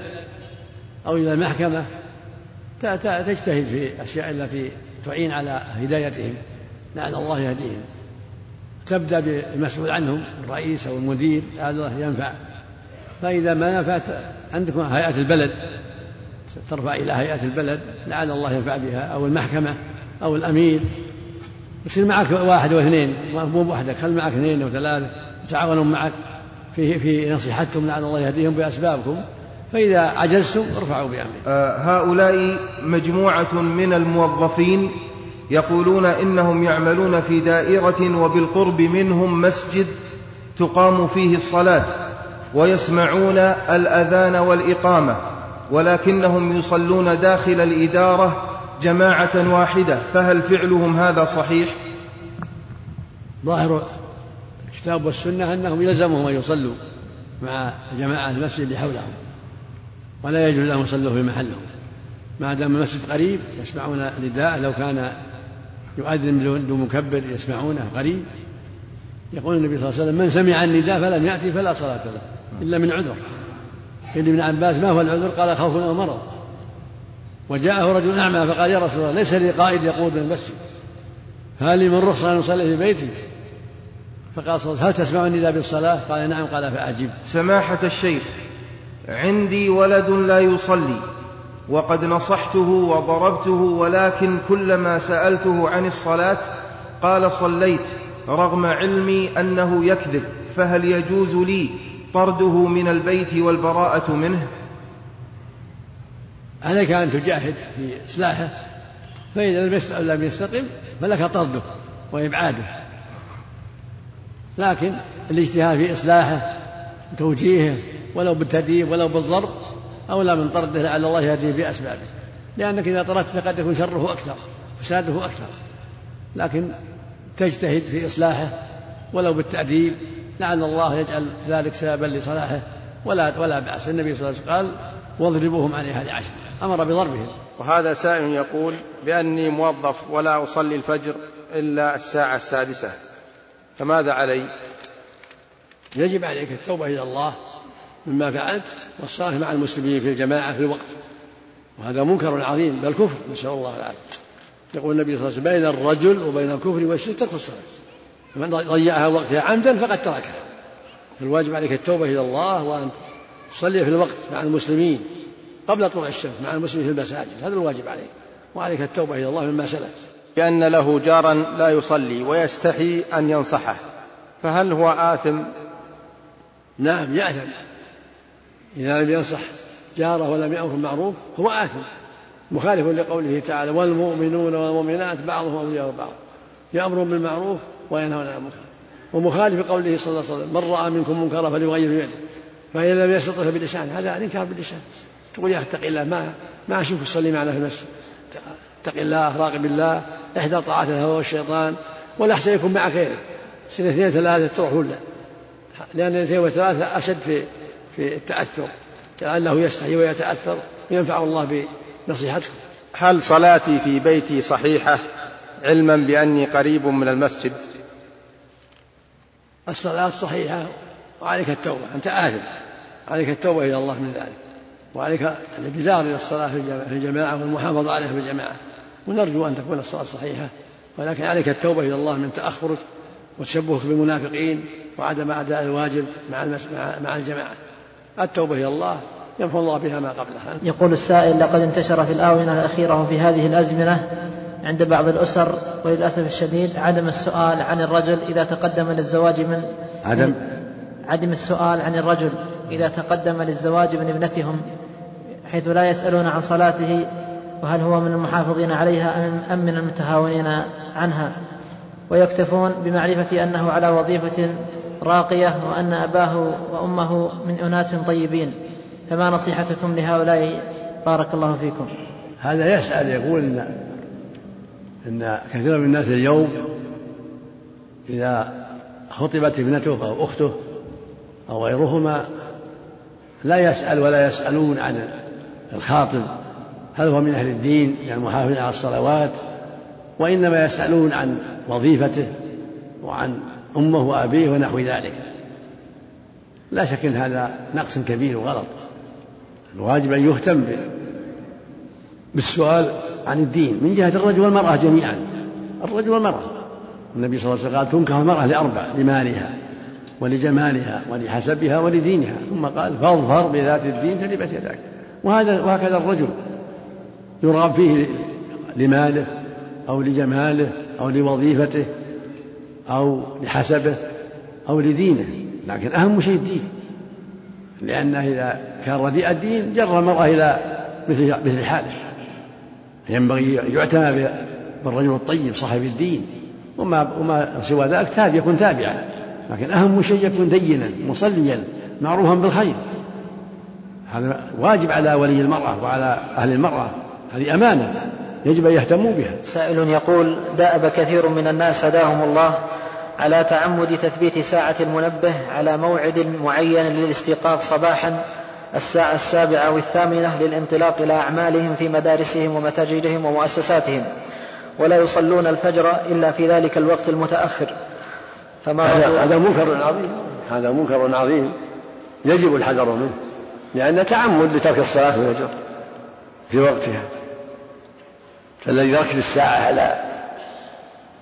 أو إلى المحكمة. تجتهد في الأشياء التي تعين على هدايتهم لعل الله يهديهم. تبدأ بالمسؤول عنهم الرئيس أو المدير هذا ينفع. فإذا ما نفعت عندكم هيئة البلد ترفع إلى هيئة البلد لعل الله ينفع بها أو المحكمة أو الأمير. يصير معك واحد واثنين مو وحدك خل معك اثنين أو ثلاثة يتعاونون معك في في نصيحتكم لعل الله يهديهم بأسبابكم. فإذا عجزتم ارفعوا بأمركم. آه هؤلاء مجموعة من الموظفين يقولون إنهم يعملون في دائرة وبالقرب منهم مسجد تقام فيه الصلاة. ويسمعون الأذان والإقامة ولكنهم يصلون داخل الإدارة جماعة واحدة. فهل فعلهم هذا صحيح؟ ظاهر الكتاب والسنة أنهم يلزمهم أن يصلوا مع جماعة المسجد اللي حولهم ولا يجوز لهم يصلوا في محلهم. ما دام المسجد قريب يسمعون نداء لو كان يؤذن بدون مكبر يسمعونه قريب. يقول النبي صلى الله عليه وسلم من سمع النداء فلم يأتي فلا صلاة له. إلا من عذر. قيل ابن عباس ما هو العذر؟ قال خوف أو مرض. وجاءه رجل أعمى فقال يا رسول الله ليس لي قائد يقود المسجد هل لي من رخصة أن أصلي في بيتي؟ فقال صلى هل تسمع النداء بالصلاة؟ قال نعم. قال فأجب. سماحة الشيخ عندي ولد لا يصلي وقد نصحته وضربته ولكن كلما سألته عن الصلاة قال صليت رغم علمي أنه يكذب فهل يجوز لي طرده من البيت والبراءة منه. عليك أن تجاهد في إصلاحه فإذا لم يستقم فلك طرده وإبعاده. لكن الاجتهاد في إصلاحه توجيهه ولو بالتدريب ولو بالضرب أولى من طرده لعل الله يهديه بأسبابه. لأنك إذا طردته قد يكون شره أكثر فساده أكثر. لكن تجتهد في إصلاحه ولو بالتأديب لعل الله يجعل ذلك سببا لصلاحه. ولا ولا بأس. النبي صلى الله عليه وسلم قال واضربوهم عليها لعشر أمر بضربهم. وهذا سائل يقول بأني موظف ولا أصلي الفجر إلا الساعة السادسة. فماذا علي؟ يجب عليك التوبة إلى الله مما فعلت والصلاة مع المسلمين في الجماعة في الوقت. وهذا منكر عظيم بل كفر نسأل الله العافية. يقول النبي صلى الله عليه وسلم بين الرجل وبين الكفر والشرك ترك الصلاة. فمن ضيعها وقتها عمدا فقد تركها. فالواجب عليك التوبة إلى الله وأن تصلي في الوقت مع المسلمين قبل طلوع الشمس مع المسلمين في المساجد. هذا الواجب عليك. وعليك التوبة إلى الله مما سلف. بأن له جارا لا يصلي ويستحي أن ينصحه. فهل هو آثم؟ نعم يأثم. إذا لم ينصح جاره ولم يأمر بالمعروف هو آثم. مخالف لقوله تعالى والمؤمنون والمؤمنات بعضهم أولياء بعض. يأمر بالمعروف وينهون عن المنكر. ومخالف لقوله صلى الله عليه وسلم من رأى منكم منكرا فليغير بيده فإن لم يستطع بلسان هذا الإنكار باللسان. تقول يا اتق الله ما ما أشوفك تصلي معنا في المسجد. اتق الله راقب الله إحدى طاعات الهوى والشيطان ولا أحسن يكون معك غيره. سنة اثنين ثلاثة تروح ولا؟ لأن الاثنين وثلاثة أشد في في التأثر. لعله يستحي ويتأثر وينفع الله بنصيحته هل صلاتي في بيتي صحيحة علما بأني قريب من المسجد؟ الصلاة صحيحة وعليك التوبة أنت آثم. عليك التوبة إلى الله من ذلك. وعليك الابتدار إلى الصلاة في الجماعة والمحافظة عليها في الجماعة. ونرجو أن تكون الصلاة صحيحة. ولكن عليك التوبة إلى الله من تأخرك وتشبهك بالمنافقين وعدم أداء الواجب مع مع الجماعة. التوبة إلى الله يمحو الله بها ما قبلها. يقول السائل لقد انتشر في الآونة الأخيرة وفي هذه الأزمنة عند بعض الأسر وللأسف الشديد عدم السؤال عن الرجل إذا تقدم للزواج من عدم عدم السؤال عن الرجل إذا تقدم للزواج من ابنتهم حيث لا يسألون عن صلاته وهل هو من المحافظين عليها أم من المتهاونين عنها. ويكتفون بمعرفة أنه على وظيفة راقية وأن أباه وأمه من أناس طيبين. فما نصيحتكم لهؤلاء؟ بارك الله فيكم. هذا يسأل يقول إن, إن كثير من الناس اليوم إذا خطبت ابنته أو أخته أو غيرهما لا يسأل ولا يسألون عن الخاطب هل هو من أهل الدين؟ يعني محافظ على الصلوات وإنما يسألون عن وظيفته وعن أمه وأبيه ونحو ذلك. لا شك أن هذا نقص كبير وغلط. الواجب أن يهتم بالسؤال عن الدين من جهة الرجل والمرأة جميعا. الرجل والمرأة. النبي صلى الله عليه وسلم قال تنكح المرأة لأربع لمالها ولجمالها ولحسبها ولدينها. ثم قال فاظفر بذات الدين تلبت يداك. وهذا وهكذا الرجل يرغب فيه لماله أو لجماله أو لوظيفته أو لحسبه أو لدينه. لكن أهم شيء الدين. لأنه إذا كان رديء الدين جر المرأة إلى مثل مثل حاله. ينبغي يعتنى بالرجل الطيب صاحب الدين. وما وما سوى ذلك تابع يكون تابعا. لكن أهم شيء يكون دينا مصليا معروفا بالخير. هذا واجب على ولي المرأة وعلى أهل المرأة. هذه أمانة يجب أن يهتموا بها. سائل يقول دأب كثير من الناس هداهم الله على تعمد تثبيت ساعة المنبه على موعد معين للاستيقاظ صباحا الساعة السابعة والثامنة للانطلاق إلى أعمالهم في مدارسهم ومتاجرهم ومؤسساتهم. ولا يصلون الفجر إلا في ذلك الوقت المتأخر. فما هذا منكر عظيم. هذا منكر عظيم. يجب الحذر منه. لأن تعمد لترك الصلاة في الفجر في وقتها. فالذي يركز الساعة على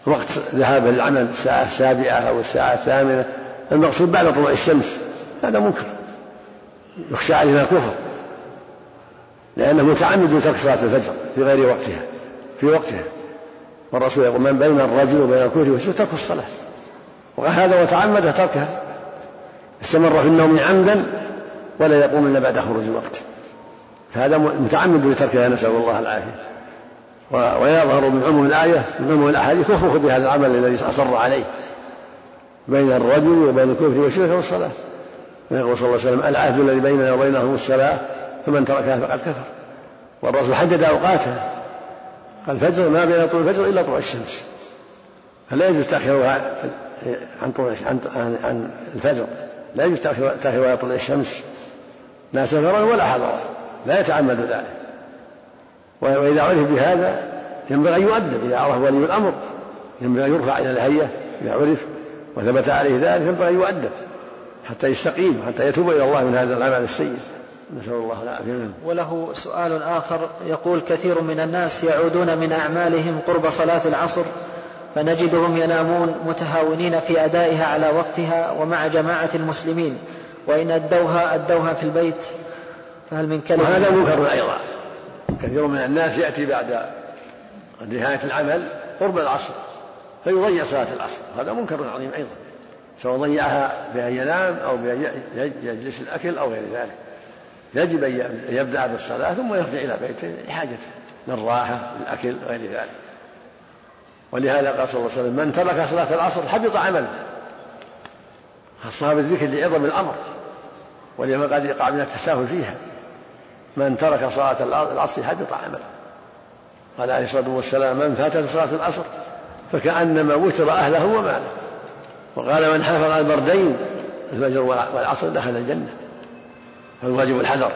وقت ذهاب العمل الساعة السابعة أو الساعة الثامنة المقصود بعد طلوع الشمس. هذا منكر. يخشى عليه من الكفر. لأنه متعمد لترك صلاة الفجر في غير وقتها في وقتها. والرسول يقول من بين الرجل وبين الكفر والشرك ترك الصلاة. وهذا وتعمد تركها استمر في النوم عمدا ولا يقوم إلا بعد خروج الوقت. فهذا متعمد لتركها نسأل الله العافية. ويظهر من عموم الآية من عموم الأحاديث وخوف بهذا العمل الذي أصر عليه. بين الرجل وبين الكفر والشرك والصلاة. ويقول صلى الله عليه وسلم العهد الذي بيننا وبينهم الصلاة فمن تركها فقد كفر. والرسول حدد أوقاتها. قال الفجر ما بين طلوع الفجر إلا طلوع الشمس. فلا يجوز تأخيرها عن طلوع عن, عن الفجر. لا يجوز تأخيرها عن طلوع الشمس. لا سفرا ولا حضرا. لا يتعمد ذلك. وإذا عرف بهذا ينبغي أن يؤدب. إذا عرف ولي الأمر ينبغي أن يرفع إلى الهيئة. إذا عرف وثبت عليه ذلك ينبغي أن يؤدب. حتى يستقيم حتى يتوب إلى الله من هذا العمل السيء. نسأل الله العافية. وله سؤال آخر يقول كثير من الناس يعودون من أعمالهم قرب صلاة العصر فنجدهم ينامون متهاونين في أدائها على وقتها ومع جماعة المسلمين وإن أدوها أدوها في البيت فهل من كلمة؟ وهذا منكر أيضا. كثير من الناس يأتي بعد نهاية العمل قرب العصر فيضيع صلاة العصر. هذا منكر عظيم أيضا. سواء ضيعها بأن ينام أو بأن يجلس الأكل أو غير ذلك. يجب أن يبدأ بالصلاة ثم يرجع إلى بيته لحاجته للراحة للأكل وغير ذلك. ولهذا قال صلى الله عليه وسلم من ترك صلاة العصر حبط عمله. خصها بالذكر لعظم الأمر ولما قد يقع من التساهل فيها. من ترك صلاة العصر حبط عمله. قال عليه الصلاة والسلام من فاتت صلاة العصر فكأنما وتر أهله وماله. وقال من على البردين الفجر والعصر دخل الجنة. فالواجب الحذر.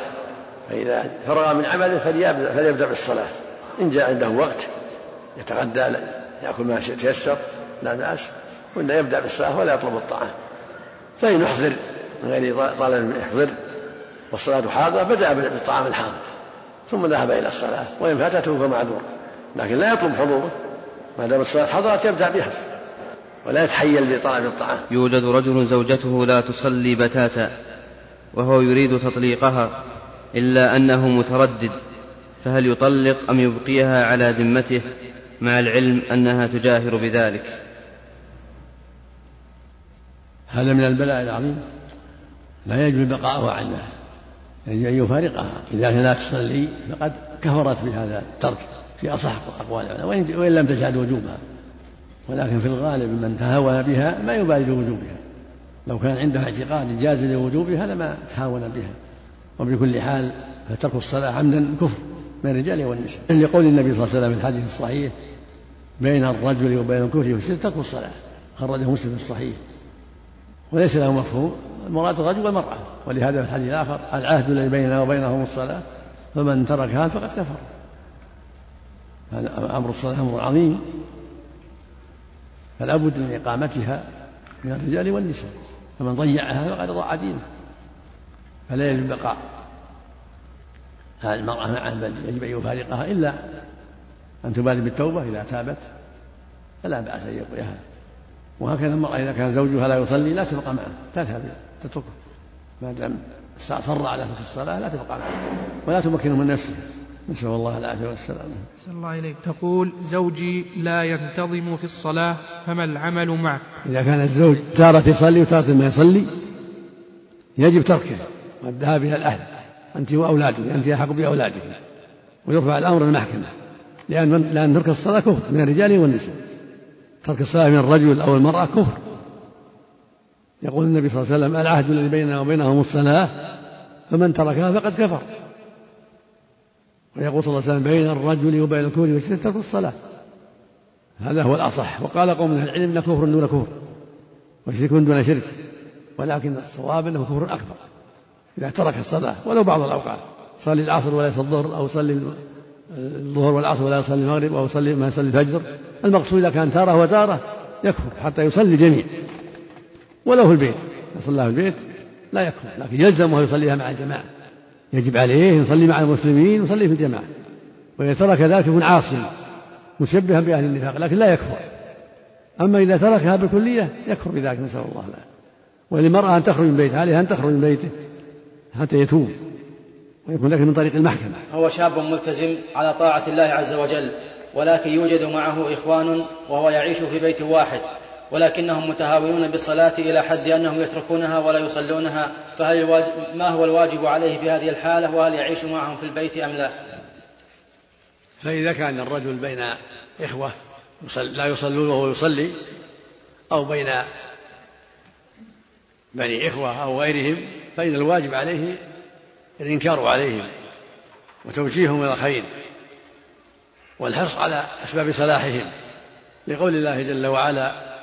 فإذا فرغ من عمله فليبدأ بالصلاة. إن جاء عنده وقت يتغدى يأكل ما تيسر لا بأس. وإلا يبدأ بالصلاة ولا يطلب الطعام. فإن يحضر من غير طالب يحضر والصلاة حاضرة بدأ بالطعام الحاضر. ثم ذهب إلى الصلاة. وإن فاتته فمعذور. لكن لا يطلب حضوره. ما دام الصلاة حضرت يبدأ بها ولا يتحيل بطلب الطعام. يوجد رجل زوجته لا تصلي بتاتا وهو يريد تطليقها إلا أنه متردد فهل يطلق أم يبقيها على ذمته؟ مع العلم أنها تجاهر بذلك. هذا من البلاء العظيم. لا يجوز بقاؤها عنها يجب أن يفارقها. إذا كانت لا تصلي فقد كفرت بهذا الترك في أصح أقوال العلماء وإن لم تشهد وجوبها. ولكن في الغالب من تهاون بها ما يبالي بوجوبها. لو كان عنده اعتقاد جاز لوجوبها لما تهاون بها. وبكل حال فترك الصلاة عمدا كفر بين الرجال والنساء. لقول النبي صلى الله عليه وسلم في الحديث الصحيح بين الرجل وبين الكفر والشرك ترك الصلاة. خرجه مسلم في الصحيح. وليس له مفهوم. المراد الرجل والمرأة. ولهذا في الحديث الآخر العهد الذي بيننا وبينهم الصلاة فمن تركها فقد كفر. هذا أمر الصلاة أمر عظيم. فلا بد من إقامتها من الرجال والنساء فمن ضيعها فقد ضاع دينه فلا يجب بقاء هذه المرأة معه بل يجب أن يفارقها إلا أن تبادر بالتوبة إذا تابت فلا بأس أن يبقيها. وهكذا المرأة إذا كان زوجها لا يصلي لا تبقى معه تذهب تتركه. ما دام صر على ترك الصلاة لا تبقى معه ولا تمكنه من نفسه. نسأل الله العافية والسلامة نسأل الله إليك. تقول زوجي لا ينتظم في الصلاة فما العمل معه إذا كان الزوج تارة يصلي وتارة ما يصلي يجب تركه. والذهاب إلى الأهل أنت وأولادك أنت أحق بأولادك ويرفع الأمر المحكمة. لأن لأن ترك الصلاة كفر من الرجال والنساء. ترك الصلاة من الرجل أو المرأة كفر. يقول النبي صلى الله عليه وسلم العهد الذي بيننا وبينهم الصلاة فمن تركها فقد كفر. ويقول صلى الله عليه وسلم بين الرجل وبين الكفر والشرك ترك الصلاة. هذا هو الأصح. وقال قوم من العلم إن كفر دون كفر وشرك دون شرك ولكن الصواب أنه كفر أكبر. إذا ترك الصلاة ولو بعض الأوقات. صلي العصر يصلي الظهر أو صلي الظهر والعصر ولا يصلي المغرب أو يصلي ما يصلي الفجر. المقصود إذا كان تارة وتارة يكفر حتى يصلي جميع. ولو في البيت. يصلى في البيت لا يكفر لكن يلزمه يصليها مع الجماعة. يجب عليه يصلي مع المسلمين ويصلي في الجماعة. وإذا ترك ذلك يكون عاصيا مشبها بأهل النفاق لكن لا يكفر. أما إذا تركها بالكلية يكفر بذلك نسأل الله العافية. وللمرأة أن تخرج من بيتها عليها أن تخرج من بيته حتى يتوب. ويكون ذلك من طريق المحكمة. هو شاب ملتزم على طاعة الله عز وجل ولكن يوجد معه إخوان وهو يعيش في بيت واحد. ولكنهم متهاونون بالصلاة إلى حد أنهم يتركونها ولا يصلونها فهل الواجب ما هو الواجب عليه في هذه الحالة؟ وهل يعيش معهم في البيت أم لا؟ فإذا كان الرجل بين إخوة لا يصلون وهو يصلي أو بين بني إخوة أو غيرهم فإن الواجب عليه الإنكار عليهم وتوجيههم إلى الخير والحرص على أسباب صلاحهم لقول الله جل وعلا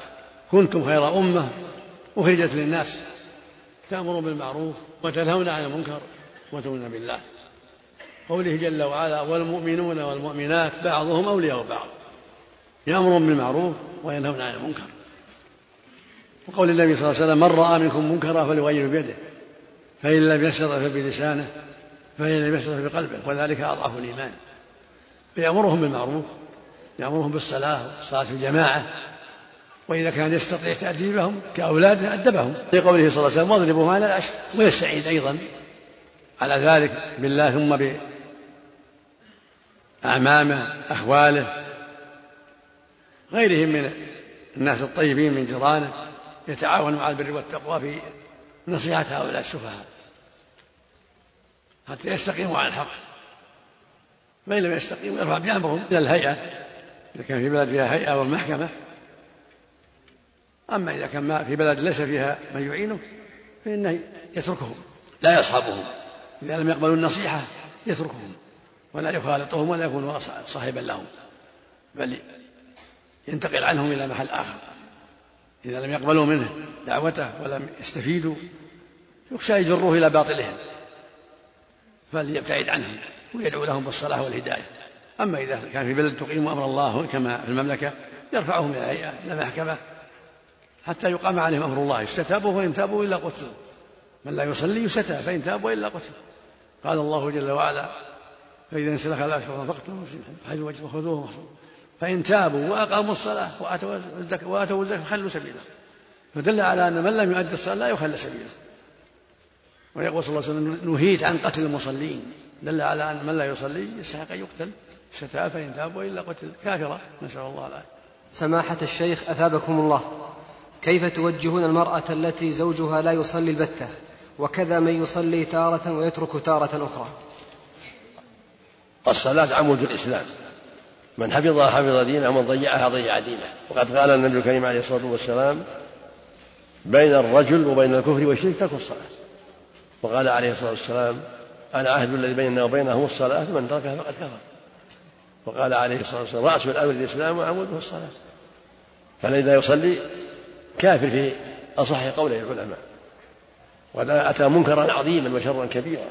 كنتم خير أمة أخرجت للناس تأمرون بالمعروف وتنهون عن المنكر وتؤمنون بالله. قوله جل وعلا والمؤمنون والمؤمنات بعضهم أولياء بعض. يأمرون بالمعروف وينهون عن المنكر. وقول النبي صلى الله عليه وسلم من رأى منكم منكرا فليغير بيده. فإن لم يستطع فبلسانه فإن لم يستطع بقلبه وذلك أضعف الإيمان. فيأمرهم بالمعروف يأمرهم بالصلاة والصلاة في الجماعة وإذا كان يستطيع تأديبهم كأولاده أدبهم. في قوله صلى الله عليه وسلم واضربهم على العشر ويستعين أيضا. على ذلك بالله ثم بأعمامه أخواله غيرهم من الناس الطيبين من جيرانه يتعاون مع البر والتقوى في نصيحة هؤلاء السفهاء. حتى يستقيموا على الحق. فإن لم يستقيموا يرفع بأمرهم إلى الهيئة إذا كان في بلد فيها هيئة والمحكمة. أما إذا كان ما في بلد ليس فيها من يعينه فإنه يتركهم. لا يصحبهم. إذا لم يقبلوا النصيحة يتركهم ولا يخالطهم ولا يكون صاحبا لهم بل ينتقل عنهم إلى محل آخر. إذا لم يقبلوا منه دعوته ولم يستفيدوا يخشى يجروه إلى باطلهم فليبتعد عنهم ويدعو لهم بالصلاح والهداية. أما إذا كان في بلد تقيم أمر الله كما في المملكة يرفعهم إلى المحكمة حتى يقام عليهم أمر الله. يستتابوا فإن تابوا إلا قتلوا. من لا يصلي يستتاب فإن تابوا إلا قتلوا. قال الله جل وعلا فإذا انسلخ الأشهر فاقتلوا حيث وجه وخذوهم فإن تابوا وأقاموا الصلاة وآتوا الزكاة وآتوا الزكاة فخلوا سبيله فدل على أن من لم يؤدي الصلاة لا يخلى سبيله ويقول صلى الله عليه وسلم نهيت عن قتل المصلين. دل على أن من لا يصلي يستحق أن يقتل. استتاب فإن تابوا إلا قتل. كافرة نسأل الله العافية. سماحة الشيخ أثابكم الله. كيف توجهون المرأة التي زوجها لا يصلي البتة؟ وكذا من يصلي تارة ويترك تارة أخرى. الصلاة عمود الإسلام. من حفظها حفظ دينه ومن ضيعها ضيع دينه. وقد قال النبي الكريم عليه الصلاة والسلام بين الرجل وبين الكفر والشرك ترك الصلاة. وقال عليه الصلاة والسلام العهد الذي بيننا وبينهم الصلاة فمن تركها فقد كفر. وقال عليه الصلاة والسلام رأس الأمر الإسلام وعموده الصلاة. فالذي لا يصلي كافر في أصح قوله العلماء ولا أتى منكرا عظيما وشرا كبيرا.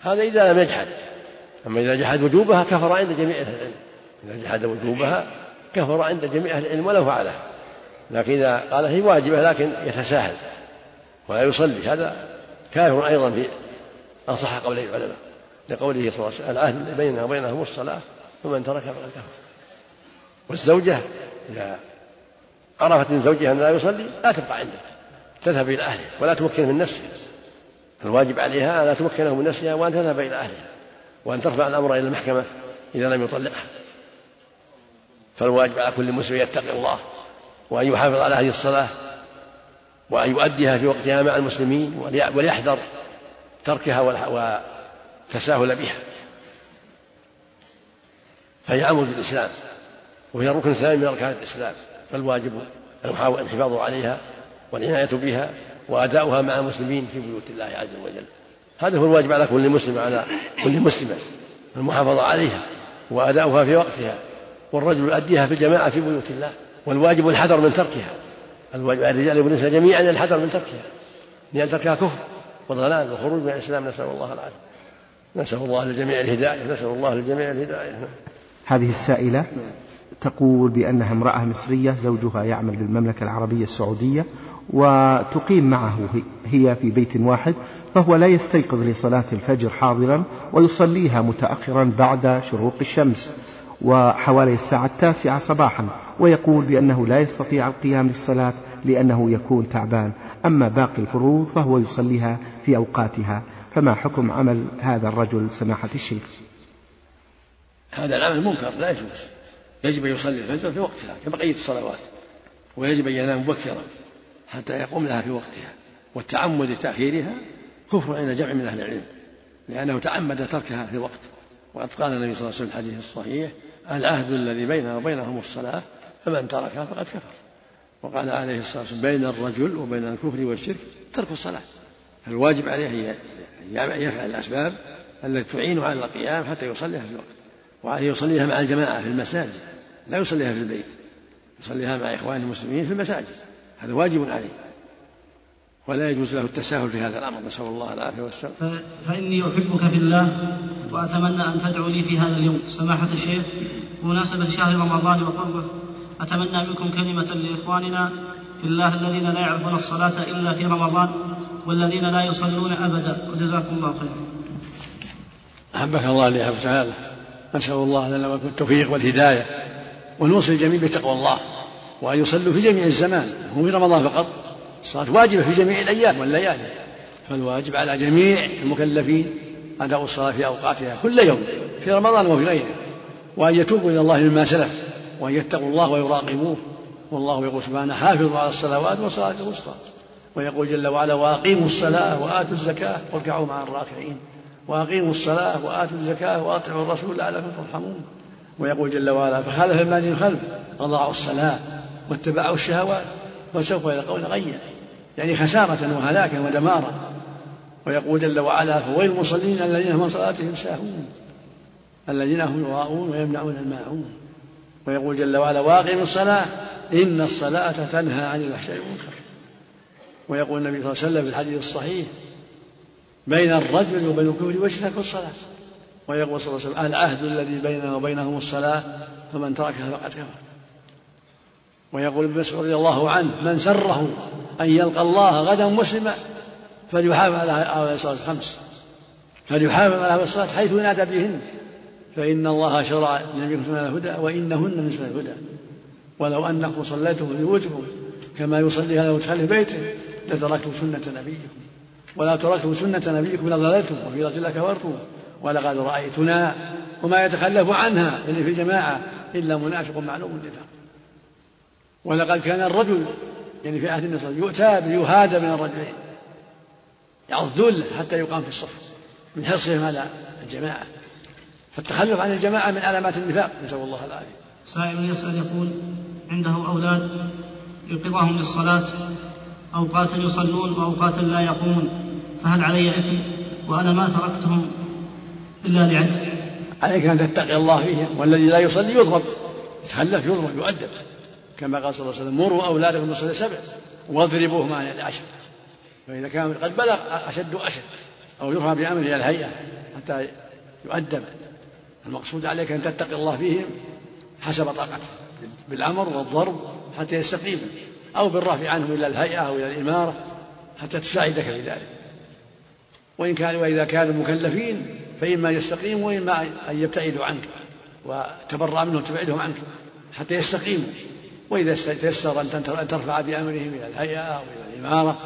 هذا إذا لم يجحد. أما إذا جحد وجوبها كفر عند جميع أهل العلم. إذا جحد وجوبها كفر عند جميع أهل العلم ولو فعلها لكن إذا قال هي واجبة لكن يتساهل ولا يصلي هذا كافر أيضا في أصح قولي العلماء لقوله صلى الله عليه وسلم العهد بيننا وبينهم الصلاة فمن تركها فقد كفر. والزوجة إذا عرفت من زوجها أن لا يصلي؟ لا تبقى عنده تذهب إلى أهلها ولا تمكنه من نفسها. الواجب عليها أن لا تمكنه من نفسها وأن تذهب إلى أهلها وأن ترفع الأمر إلى المحكمة إذا لم يطلقها. فالواجب على كل مسلم يتقي الله وأن يحافظ على هذه الصلاة وأن يؤديها في وقتها مع المسلمين وليحذر تركها والتساهل بها. فهي عمود الإسلام وهي ركن ثاني من أركان الإسلام. فالواجب الحفاظ عليها والعناية بها وأداؤها مع المسلمين في بيوت الله عز وجل. هذا هو الواجب على كل مسلم على كل مسلمة المحافظة عليها وأداؤها في وقتها. والرجل يؤديها في الجماعة في بيوت الله والواجب الحذر من تركها. الواجب على الرجال والنساء جميعا الحذر من تركها لأن تركها كفر وضلال وخروج من الإسلام. نسأل الله العافية. نسأل الله للجميع الهداية نسأل الله للجميع الهداية. هذه السائلة. تقول بأنها امرأة مصرية زوجها يعمل بالمملكة العربية السعودية وتقيم معه هي في بيت واحد فهو لا يستيقظ لصلاة الفجر حاضرا ويصليها متأخرا بعد شروق الشمس وحوالي الساعة التاسعة صباحا ويقول بأنه لا يستطيع القيام للصلاة لأنه يكون تعبان. أما باقي الفروض فهو يصليها في أوقاتها. فما حكم عمل هذا الرجل سماحة الشيخ؟ هذا العمل منكر لا يجوز. يجب أن يصلي الفجر في وقتها كبقية الصلوات ويجب أن ينام مبكرا حتى يقوم لها في وقتها. والتعمد تأخيرها كفر عند جمع من أهل العلم لأنه تعمد تركها في وقت. وقد قال النبي صلى الله عليه وسلم في الحديث الصحيح العهد الذي بيننا وبينهم الصلاة فمن تركها فقد كفر. وقال عليه الصلاة والسلام بين الرجل وبين الكفر والشرك ترك الصلاة. فالواجب عليه أن يفعل الأسباب التي تعينه على القيام حتى يصليها في الوقت. وعليه يصليها مع الجماعة في المساجد لا يصليها في البيت يصليها مع إخوانه المسلمين في المساجد هذا واجب عليه ولا يجوز له التساهل في هذا الأمر نسأل الله العافية والسلام. فإني أحبك في الله وأتمنى أن تدعو لي في هذا اليوم. سماحة الشيخ بمناسبة شهر رمضان وقربه أتمنى منكم كلمة لإخواننا في الله الذين لا يعرفون الصلاة إلا في رمضان والذين لا يصلون أبدا وجزاكم الله خيرا. أحبك الله لأحب تعالى نسأل الله لنا ولكم التوفيق والهداية ونوصي الجميع بتقوى الله وأن يصلوا في جميع الزمان. مو في رمضان فقط. الصلاة واجبة في جميع الأيام والليالي. فالواجب على جميع المكلفين أداء الصلاة في أوقاتها كل يوم في رمضان وفي غيره وأن يتوبوا إلى الله مما سلف وأن يتقوا الله ويراقبوه. والله يقول سبحانه حافظوا على الصلوات والصلاة الوسطى. ويقول جل وعلا وأقيموا الصلاة وآتوا الزكاة واركعوا مع الراكعين وأقيموا الصلاة وآتوا الزكاة وأطيعوا الرسول لعلكم ترحمون. ويقول جل وعلا فخالف الذين خلف أضاعوا الصلاة واتبعوا الشهوات وسوف يلقون غيا. يعني خسارة وهلاكا ودمارا. ويقول جل وعلا فويل المصلين الذين هم صلاتهم ساهون الذين هم يراءون ويمنعون الماعون. ويقول جل وعلا واقم الصلاة إن الصلاة تنهى عن الفحشاء والمنكر. ويقول النبي صلى الله عليه وسلم في الحديث الصحيح بين الرجل وبين الكفر وجهك الصلاة. ويقول صلى الله عليه وسلم العهد الذي بيننا وبينهم الصلاة فمن تركها فقد كفر. ويقول ابن مسعود رضي الله عنه من سره أن يلقى الله غدا مسلما فليحافظ على الصلاة الخمس. فليحافظ على الصلاة حيث ينادى بهن. فإن الله شرع لنبيكم سنن الهدى وإنهن من سنن الهدى. ولو أنكم صليتم في بيوتكم كما يصلي هذا المتخلف بيته لتركتم سنة نبيكم. ولا تركتم سنة نبيكم لضللتم وفي الله كفرتم ولقد رأيتنا وما يتخلف عنها اللي في الجماعة إلا منافق معلوم النفاق ولقد كان الرجل يعني في عهد النبي يؤتى بيهادى من الرجلين يعض ذله حتى يقام في الصف من حرصهم على الجماعة. فالتخلف عن الجماعة من علامات النفاق نسأل الله العافية. سائل يسأل يقول عنده أولاد يوقظهم للصلاة أوقاتا يصلون وأوقاتا لا يقومون. فهل علي إثم وأنا ما تركتهم إلا لعجز؟ عليك أن تتقي الله فيهم والذي لا يصلي يضرب. يتخلف يضرب يؤدب. كما قال صلى الله عليه وسلم مروا أولادكم بالصلاة سبع واضربوهم عن العشر. فإذا كان قد بلغ أشد أشد أو يرفع بأمره إلى الهيئة حتى يؤدب. المقصود عليك أن تتقي الله فيهم حسب طاقتك بالأمر والضرب حتى يستقيموا أو بالرفع عنهم إلى الهيئة أو إلى الإمارة حتى تساعدك في ذلك. وإن كان وإذا كانوا مكلفين فإما يستقيموا وإما أن يبتعدوا عنك وتبرأ منهم تبعدهم عنك حتى يستقيموا. وإذا تيسر أن ترفع بأمرهم إلى الهيئة أو إلى الإمارة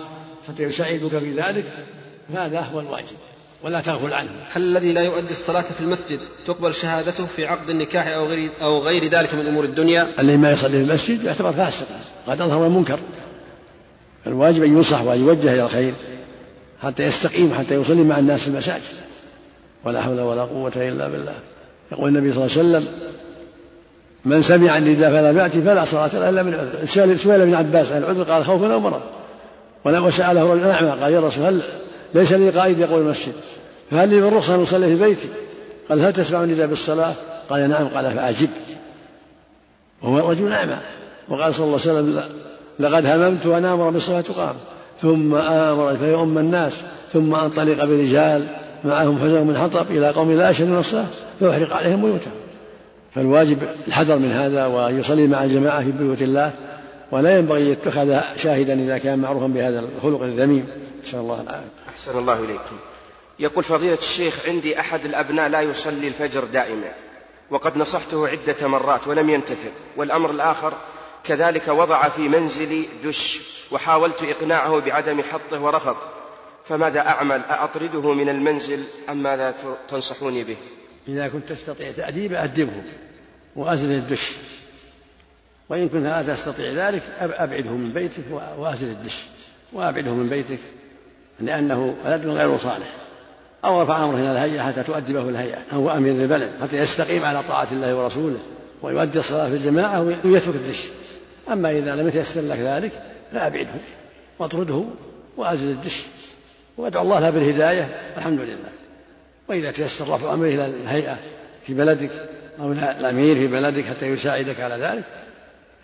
حتى يساعدوك في ذلك فهذا هو الواجب ولا تغفل عنه. هل الذي لا يؤدي الصلاة في المسجد تقبل شهادته في عقد النكاح أو غير أو غير ذلك من أمور الدنيا؟ الذي ما يصلي في المسجد يعتبر فاسقا قد أظهر المنكر. الواجب أن ينصح وأن يوجه إلى الخير. حتى يستقيم حتى يصلي مع الناس في المساجد. ولا حول ولا قوة إلا بالله. يقول النبي صلى الله عليه وسلم من سمع النداء فلم يأتي فلا صلاة إلا من عذر سئل بن عباس عن العذر قال خوف أو مرض وسأله رجل أعمى قال يا رسول هل ليس لي قائد يقول المسجد؟ فهل لي من رخصة أن أصلي في بيتي؟ قال هل تسمع النداء بالصلاة؟ قال نعم. قال فأجب. وهو رجل أعمى وقال صلى الله عليه وسلم لقد هممت أن آمر بالصلاة تقام ثم آمر فيؤم الناس ثم أنطلق برجال معهم حزن من حطب إلى قوم لا يشهدون الصلاة فيحرق عليهم بيوتهم. فالواجب الحذر من هذا وأن يصلي مع الجماعة في بيوت الله ولا ينبغي يتخذ شاهدا إذا كان معروفا بهذا الخلق الذميم. نسأل الله العافية. أحسن الله إليكم. يقول فضيلة الشيخ عندي أحد الأبناء لا يصلي الفجر دائما وقد نصحته عدة مرات ولم ينتفع والأمر الآخر كذلك وضع في منزلي دش وحاولت إقناعه بعدم حطه ورفض. فماذا أعمل؟ أطرده من المنزل أم ماذا تنصحوني به؟ إذا كنت تستطيع تأديبه أدبه وأزل الدش. وإن كنت لا تستطيع ذلك أبعده من بيتك وأزل الدش. وأبعده من بيتك لأنه ولد غير صالح. أو رفع أمره إلى الهيئة حتى تؤدبه الهيئة. أو أمير البلد حتى يستقيم على طاعة الله ورسوله. ويؤدي الصلاة في الجماعة ويترك الدش. أما إذا لم يتيسر لك ذلك فأبعده واطرده وأزل الدش. وأدعو الله له بالهداية الحمد لله. وإذا تيسر رفع أمره إلى الهيئة في بلدك أو الأمير في بلدك حتى يساعدك على ذلك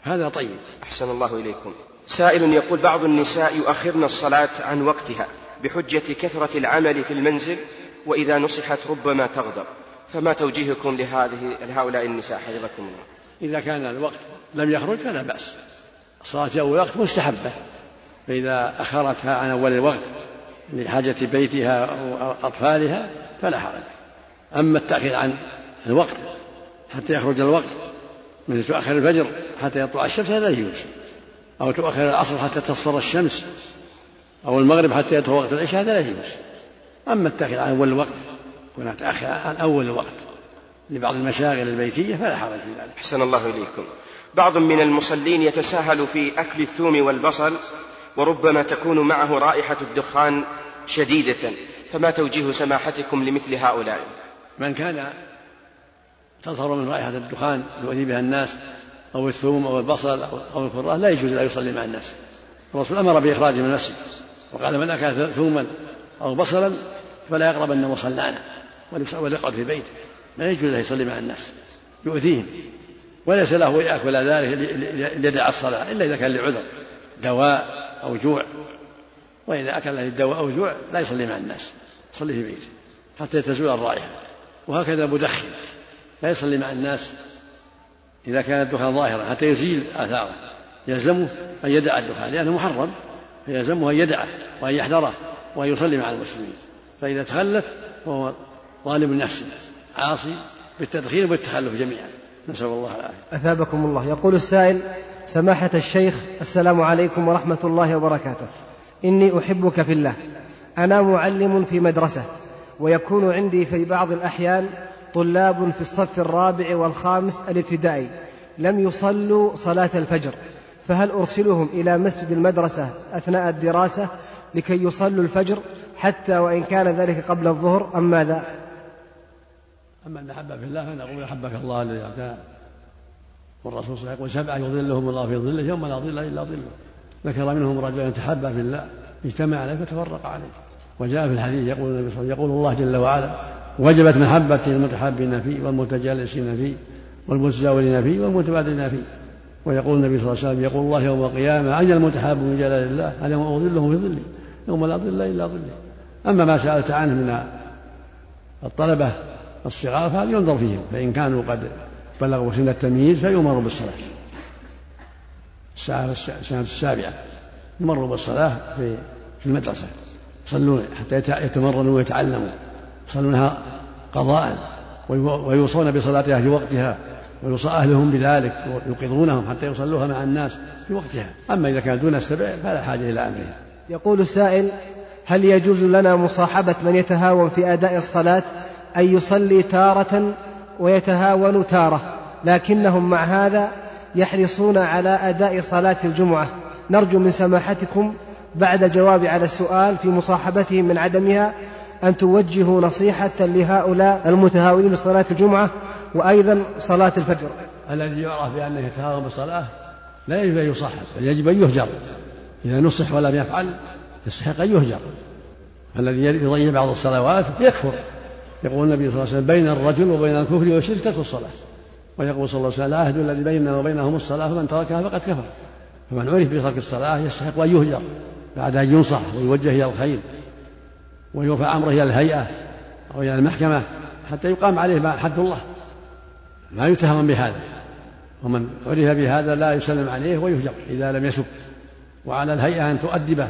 هذا طيب. أحسن الله إليكم. سائل يقول بعض النساء يؤخرن الصلاة عن وقتها بحجة كثرة العمل في المنزل وإذا نصحت ربما تغضب. فما توجيهكم لهذه لهؤلاء النساء حفظكم الله. إذا كان الوقت لم يخرج فلا بأس. الصلاة في أول وقت مستحبة. فإذا أخرتها عن أول الوقت لحاجة بيتها أو أطفالها فلا حرج. أما التأخير عن الوقت حتى يخرج الوقت مثل تؤخر الفجر حتى يطلع الشمس هذا لا يجوز. أو تؤخر العصر حتى تصفر الشمس أو المغرب حتى يدخل وقت العشاء هذا لا يجوز. أما التأخير عن أول الوقت هناك عن أول الوقت لبعض المشاغل البيتية فلا حرج في ذلك. أحسن الله إليكم. بعض من المصلين يتساهل في أكل الثوم والبصل وربما تكون معه رائحة الدخان شديدة. فما توجيه سماحتكم لمثل هؤلاء؟ من كان تظهر من رائحة الدخان يؤذي بها الناس أو الثوم أو البصل أو الكراث لا يجوز أن يصلي مع الناس. الرسول أمر بإخراجه من المسجد وقال من أكل ثوما أو بصلا فلا يقربن مصلانا وليقعد في بيته. لا يجوز له يصلي مع الناس. يؤذيهم. وليس له يأكل ذلك ليدع الصلاة إلا إذا كان لعذر دواء أو جوع. وإذا أكل للدواء أو جوع لا يصلي مع الناس يصلي في بيته حتى تزول الرائحة. وهكذا المدخن لا يصلي مع الناس إذا كان الدخان ظاهرا حتى يزيل آثاره. يلزمه أن يدع الدخان لأنه محرم. فيلزمه أن يدعه وأن يحذره وأن يصلي مع المسلمين. فإذا تخلف فهو ظالم نفسه عاصي بالتدخين وبالتخلف جميعا. نسأل الله العافية. أثابكم الله. يقول السائل سماحة الشيخ السلام عليكم ورحمة الله وبركاته. إني أحبك في الله. أنا معلم في مدرسة ويكون عندي في بعض الأحيان طلاب في الصف الرابع والخامس الابتدائي. لم يصلوا صلاة الفجر. فهل أرسلهم إلى مسجد المدرسة أثناء الدراسة لكي يصلوا الفجر حتى وإن كان ذلك قبل الظهر أم ماذا؟ أما المحبة في الله فنقول أحبك الله الذي أعطاه والرسول صلى الله عليه وسلم سبعة يظلهم الله في ظله يوم لا ظل إلا ظله. ذكر منهم رجلا تحبا في الله اجتمع عليه فتفرق عليه. وجاء في الحديث يقول النبي صلى الله عليه وسلم يقول الله جل وعلا وجبت محبتي المتحابين فيه والمتجالسين فيه والمتزاورين فيه والمتبادلين فيه ويقول النبي صلى الله عليه وسلم يقول الله يوم القيامة أين المتحاب من جلال الله؟ أنا أظلهم في ظلي يوم لا ظل إلا ظلي. أما ما سألت عنه من الطلبة الصغار فهذا ينظر فيهم فإن كانوا قد بلغوا سن التمييز فيؤمروا بالصلاة. الساعة السابعة يمروا بالصلاة في في المدرسة. يصلون حتى يتمرنوا ويتعلموا. يصلونها قضاء ويوصون بصلاتها في وقتها. ويوصى أهلهم بذلك ويوقظونهم حتى يصلوها مع الناس في وقتها. أما إذا كان دون السبع فلا حاجة إلى أمرها. يقول السائل هل يجوز لنا مصاحبة من يتهاون في أداء الصلاة؟ أن يصلي تارة ويتهاون تارة لكنهم مع هذا يحرصون على أداء صلاة الجمعة. نرجو من سماحتكم بعد جواب على السؤال في مصاحبتهم من عدمها أن توجهوا نصيحة لهؤلاء المتهاونين بصلاة الجمعة وأيضا صلاة الفجر. الذي يعرف بأنه يتهاون بالصلاة لا يجب أن يصحح بل يجب أن يهجر. إذا نصح ولم يفعل يستحق أن يهجر. الذي يضيع بعض الصلوات يكفر. يقول النبي صلى الله عليه وسلم بين الرجل وبين الكفر والشرك ترك الصلاة. ويقول صلى الله عليه وسلم العهد الذي بيننا وبينهم الصلاة فمن تركها فقد كفر. فمن عرف بترك الصلاة يستحق أن يهجر بعد أن ينصح ويوجه إلى الخير ويرفع أمره إلى الهيئة أو إلى المحكمة حتى يقام عليه حد الله. لا يتهم بهذا. ومن عرف بهذا لا يسلم عليه ويهجر إذا لم يسب وعلى الهيئة أن تؤدبه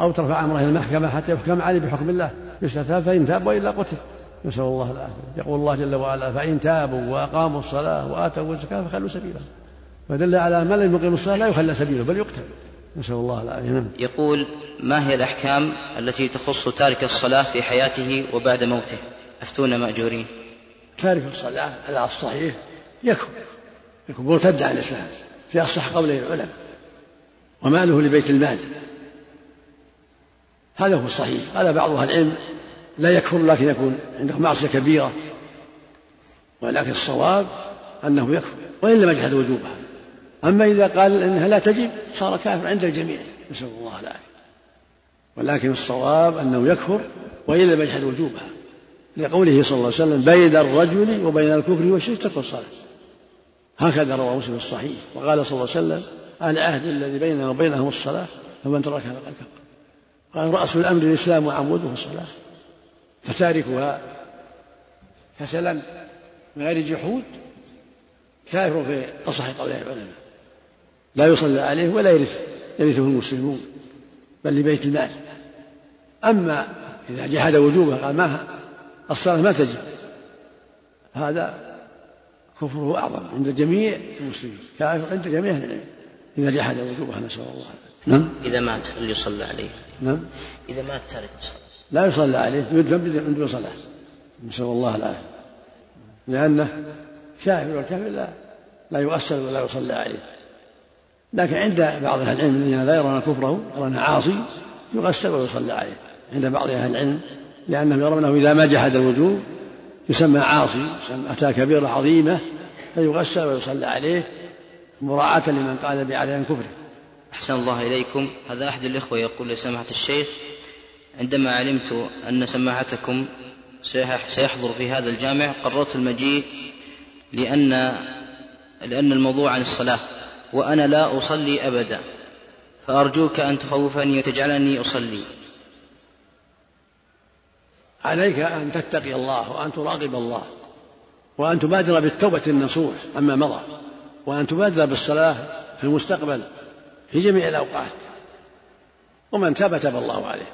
أو ترفع أمره إلى المحكمة حتى يحكم عليه بحكم الله. يستتاب فإن تاب وإلا قتل. نسأل الله العافية. يقول الله جل وعلا فإن تابوا وأقاموا الصلاة وآتوا الزكاة فخلوا سبيلهم فدل على من لم يقيم الصلاة لا يخلى سبيله بل يقتل. نسأل الله العافية. نعم. يقول ما هي الأحكام التي تخص تارك الصلاة في حياته وبعد موته؟ أفتونا مأجورين. تارك الصلاة على الصحيح يكفر. يكون مرتد عن الإسلام. في أصح قولي العلماء. وماله لبيت المال. هذا هو الصحيح. قال بعض أهل العلم لا يكفر لكن يكون عنده معصية كبيرة. ولكن الصواب أنه يكفر وإن لم يجحد وجوبها. أما إذا قال إنها لا تجب صار كافر عند الجميع. نسأل الله العافية. ولكن الصواب أنه يكفر وإن لم يجحد وجوبها. لقوله صلى الله عليه وسلم بين الرجل وبين الكفر والشرك ترك الصلاة. هكذا روى مسلم الصحيح. وقال صلى الله عليه وسلم العهد الذي بيننا وبينهم الصلاة فمن تركها فقد كفر. قال رأس الأمر الإسلام وعموده الصلاة فتاركها كسلا من غير جحود كافر في أصح قول العلماء. لا يصلى عليه ولا يرث يرثه المسلمون بل لبيت المال. أما إذا جحد وجوبه قال ما الصلاة ما تجب. هذا كفره أعظم عند جميع المسلمين كافر عند جميع أهل العلم. إذا جحد وجوبها نسأل الله. نعم. إذا مات هل يصلى عليه؟ نعم. إذا مات الصلاة لا يصلى عليه يدفن من دون صلاة. نسأل الله العافية. لأنه كافر والكافر لا لا يؤثر ولا يصلى عليه. لكن عند بعض أهل العلم الذين لا يرون كفره يرونه عاصي يغسل ويصلى عليه عند بعض أهل العلم لأنهم يرونه إذا ما جحد الوجوب يسمى عاصي أتى كبيرة عظيمة فيغسل ويصلى عليه مراعاة لمن قال بعدم كفره. أحسن الله إليكم. هذا أحد الإخوة يقول لسماحة الشيخ عندما علمت أن سماحتكم سيحضر في هذا الجامع قررت المجيء لأن لأن الموضوع عن الصلاة وأنا لا أصلي أبدا فأرجوك أن تخوفني وتجعلني أصلي. عليك أن تتقي الله وأن تراقب الله وأن تبادر بالتوبة النصوح عما مضى وأن تبادر بالصلاة في المستقبل. في جميع الأوقات. ومن تاب تاب الله عليه.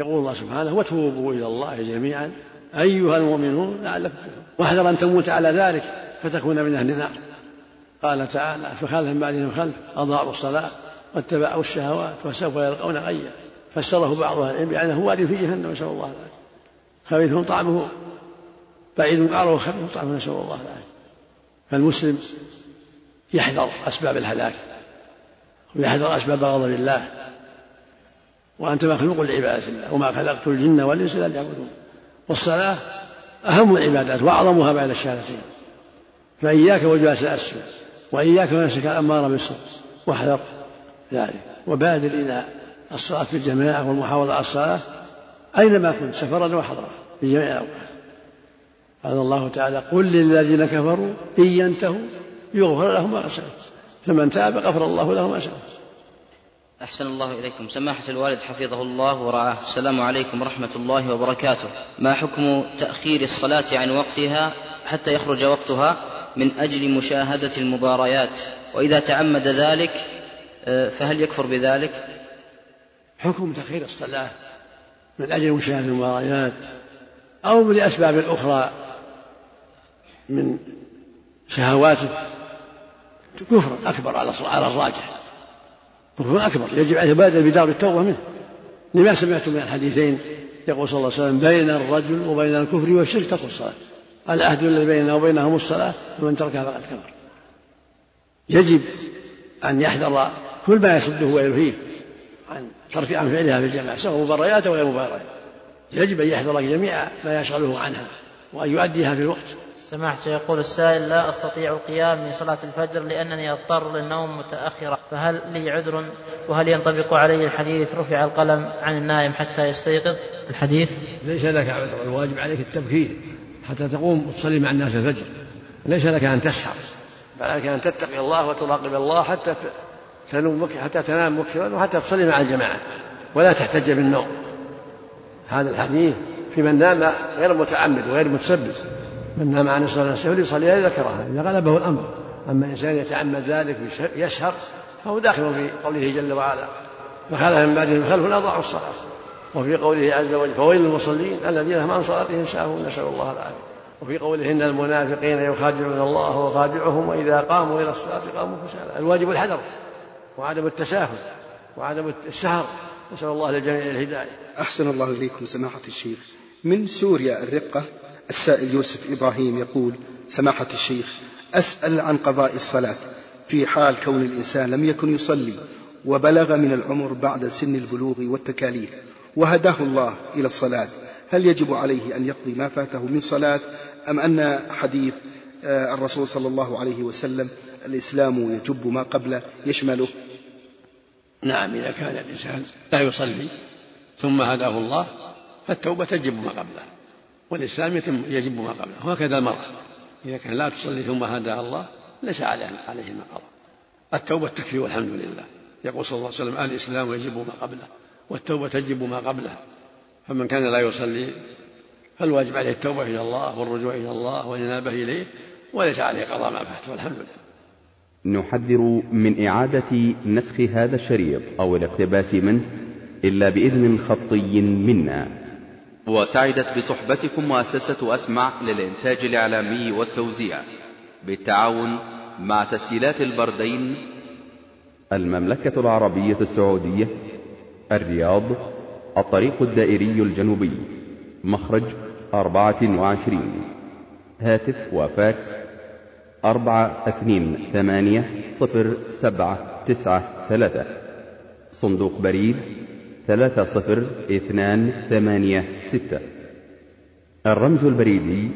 يقول الله سبحانه وتوبوا إلى الله جميعا أيها المؤمنون لعلكم واحذر أن تموت على ذلك فتكون من أهل النار. قال تعالى فخلف من بعدهم خلف أضاعوا الصلاة واتبعوا الشهوات وسوف يلقون غيا. فسره بعض أهل العلم بأنه واد في جهنم نسأل الله العافية. خبيث طعمه بعيد قعره خبيث طعمه نسأل الله العافية. فالمسلم يحذر أسباب الهلاك. ويحذر أسباب غضب الله. وأنت مخلوق لعبادة الله. وما خلقت الجن والإنس إلا ليعبدون. والصلاة أهم العبادات وأعظمها بعد الشهادتين. فإياك وجواز الأسفل وإياك ونفسك الأمارة بالسوء واحذر ذلك. وبادر إلى الصلاة في الجماعة والمحافظة على الصلاة أينما كنت سفرا وحضرا في جميع الأوقات. قال الله تعالى قل للذين كفروا إن ينتهوا يغفر لهم ما سلف فمن تاب غفر الله له ما سلف أحسن الله إليكم. سماحة الوالد حفظه الله ورعاه. السلام عليكم ورحمة الله وبركاته. ما حكم تأخير الصلاة عن وقتها حتى يخرج وقتها من أجل مشاهدة المباريات؟ وإذا تعمد ذلك آه، فهل يكفر بذلك؟ حكم تأخير الصلاة من أجل مشاهدة المباريات أو لأسباب أخرى من شهواته؟ كفر أكبر على على الراجح. كفر أكبر. يجب عليه بادر بدار التوبة منه. لما سمعت من الحديثين يقول صلى الله عليه وسلم بين الرجل وبين الكفر والشرك تقول الصلاة. العهد الذي بيننا وبينهم الصلاة ومن تركها فقد كفر. يجب أن يحذر كل ما يصده ويلهيه عن ترك عن فعلها في الجماعة سواء مباريات أو غير مباريات. يجب أن يحذر جميع ما يشغله عنها وأن يؤديها في الوقت. سماحة يقول السائل لا أستطيع القيام من صلاة الفجر لأنني أضطر للنوم متأخرا فهل لي عذر؟ وهل ينطبق علي الحديث رفع القلم عن النائم حتى يستيقظ؟ الحديث؟ ليس لك عذر الواجب عليك التبكير حتى تقوم وتصلي مع الناس الفجر. ليس لك أن تسهر. بل عليك أن تتقي الله وتراقب الله حتى تنوم حتى تنام مبكرا وحتى تصلي مع الجماعة ولا تحتج بالنوم. هذا الحديث في من نام غير متعمد وغير متسبب. من نام عن الصلاة نفسه يصلي إذا ذكرها إذا غلبه الأمر. أما إنسان يتعمد ذلك يسهر فهو داخل في قوله جل وعلا. فخلف من بعدهم خلف أضاعوا الصلاة. وفي قوله عز وجل فويل للمصلين الذين هم عن صلاتهم ساهون. نسأل الله العافية. وفي قوله إن المنافقين يخادعون الله وخادعهم وإذا قاموا إلى الصلاة قاموا كسالى الواجب الحذر وعدم التساهل وعدم السهر. نسأل الله للجميع الهداية. أحسن الله إليكم سماحة الشيخ. من سوريا الرقة؟ السائل يوسف إبراهيم يقول سماحة الشيخ أسأل عن قضاء الصلاة. في حال كون الإنسان لم يكن يصلي وبلغ من العمر بعد سن البلوغ والتكاليف وهداه الله إلى الصلاة هل يجب عليه أن يقضي ما فاته من صلاة؟ أم أن حديث آه، الرسول صلى الله عليه وسلم الإسلام يجب ما قبله يشمله؟ نعم إذا كان الإنسان لا يصلي ثم هداه الله فالتوبة تجب ما قبله. والإسلام يتم يجب ما قبله. وهكذا المرأة. إذا كان لا تصلي ثم هداها الله ليس عليه عليه ما قضى. التوبة تكفي والحمد لله. يقول صلى الله عليه وسلم الإسلام يجب ما قبله والتوبة تجب ما قبله. فمن كان لا يصلي فالواجب عليه التوبة إلى الله والرجوع إلى الله والإنابة إليه وليس عليه قضاء ما فات والحمد لله. نحذر من إعادة نسخ هذا الشريط أو الاقتباس منه إلا بإذن خطي منا. وسعدت بصحبتكم مؤسسة أسمع للإنتاج الإعلامي والتوزيع. بالتعاون مع تسجيلات البردين. المملكة العربية السعودية الرياض الطريق الدائري الجنوبي. مخرج أربعة وعشرين. هاتف وفاكس أربعة اثنين ثمانية صفر سبعة تسعة ثلاثة. صندوق بريد ثلاثة صفر اثنان ثمانية ستة. الرمز البريدي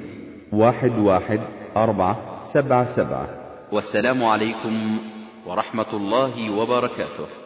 واحد واحد أربعة سبعة سبعة. والسلام عليكم ورحمة الله وبركاته.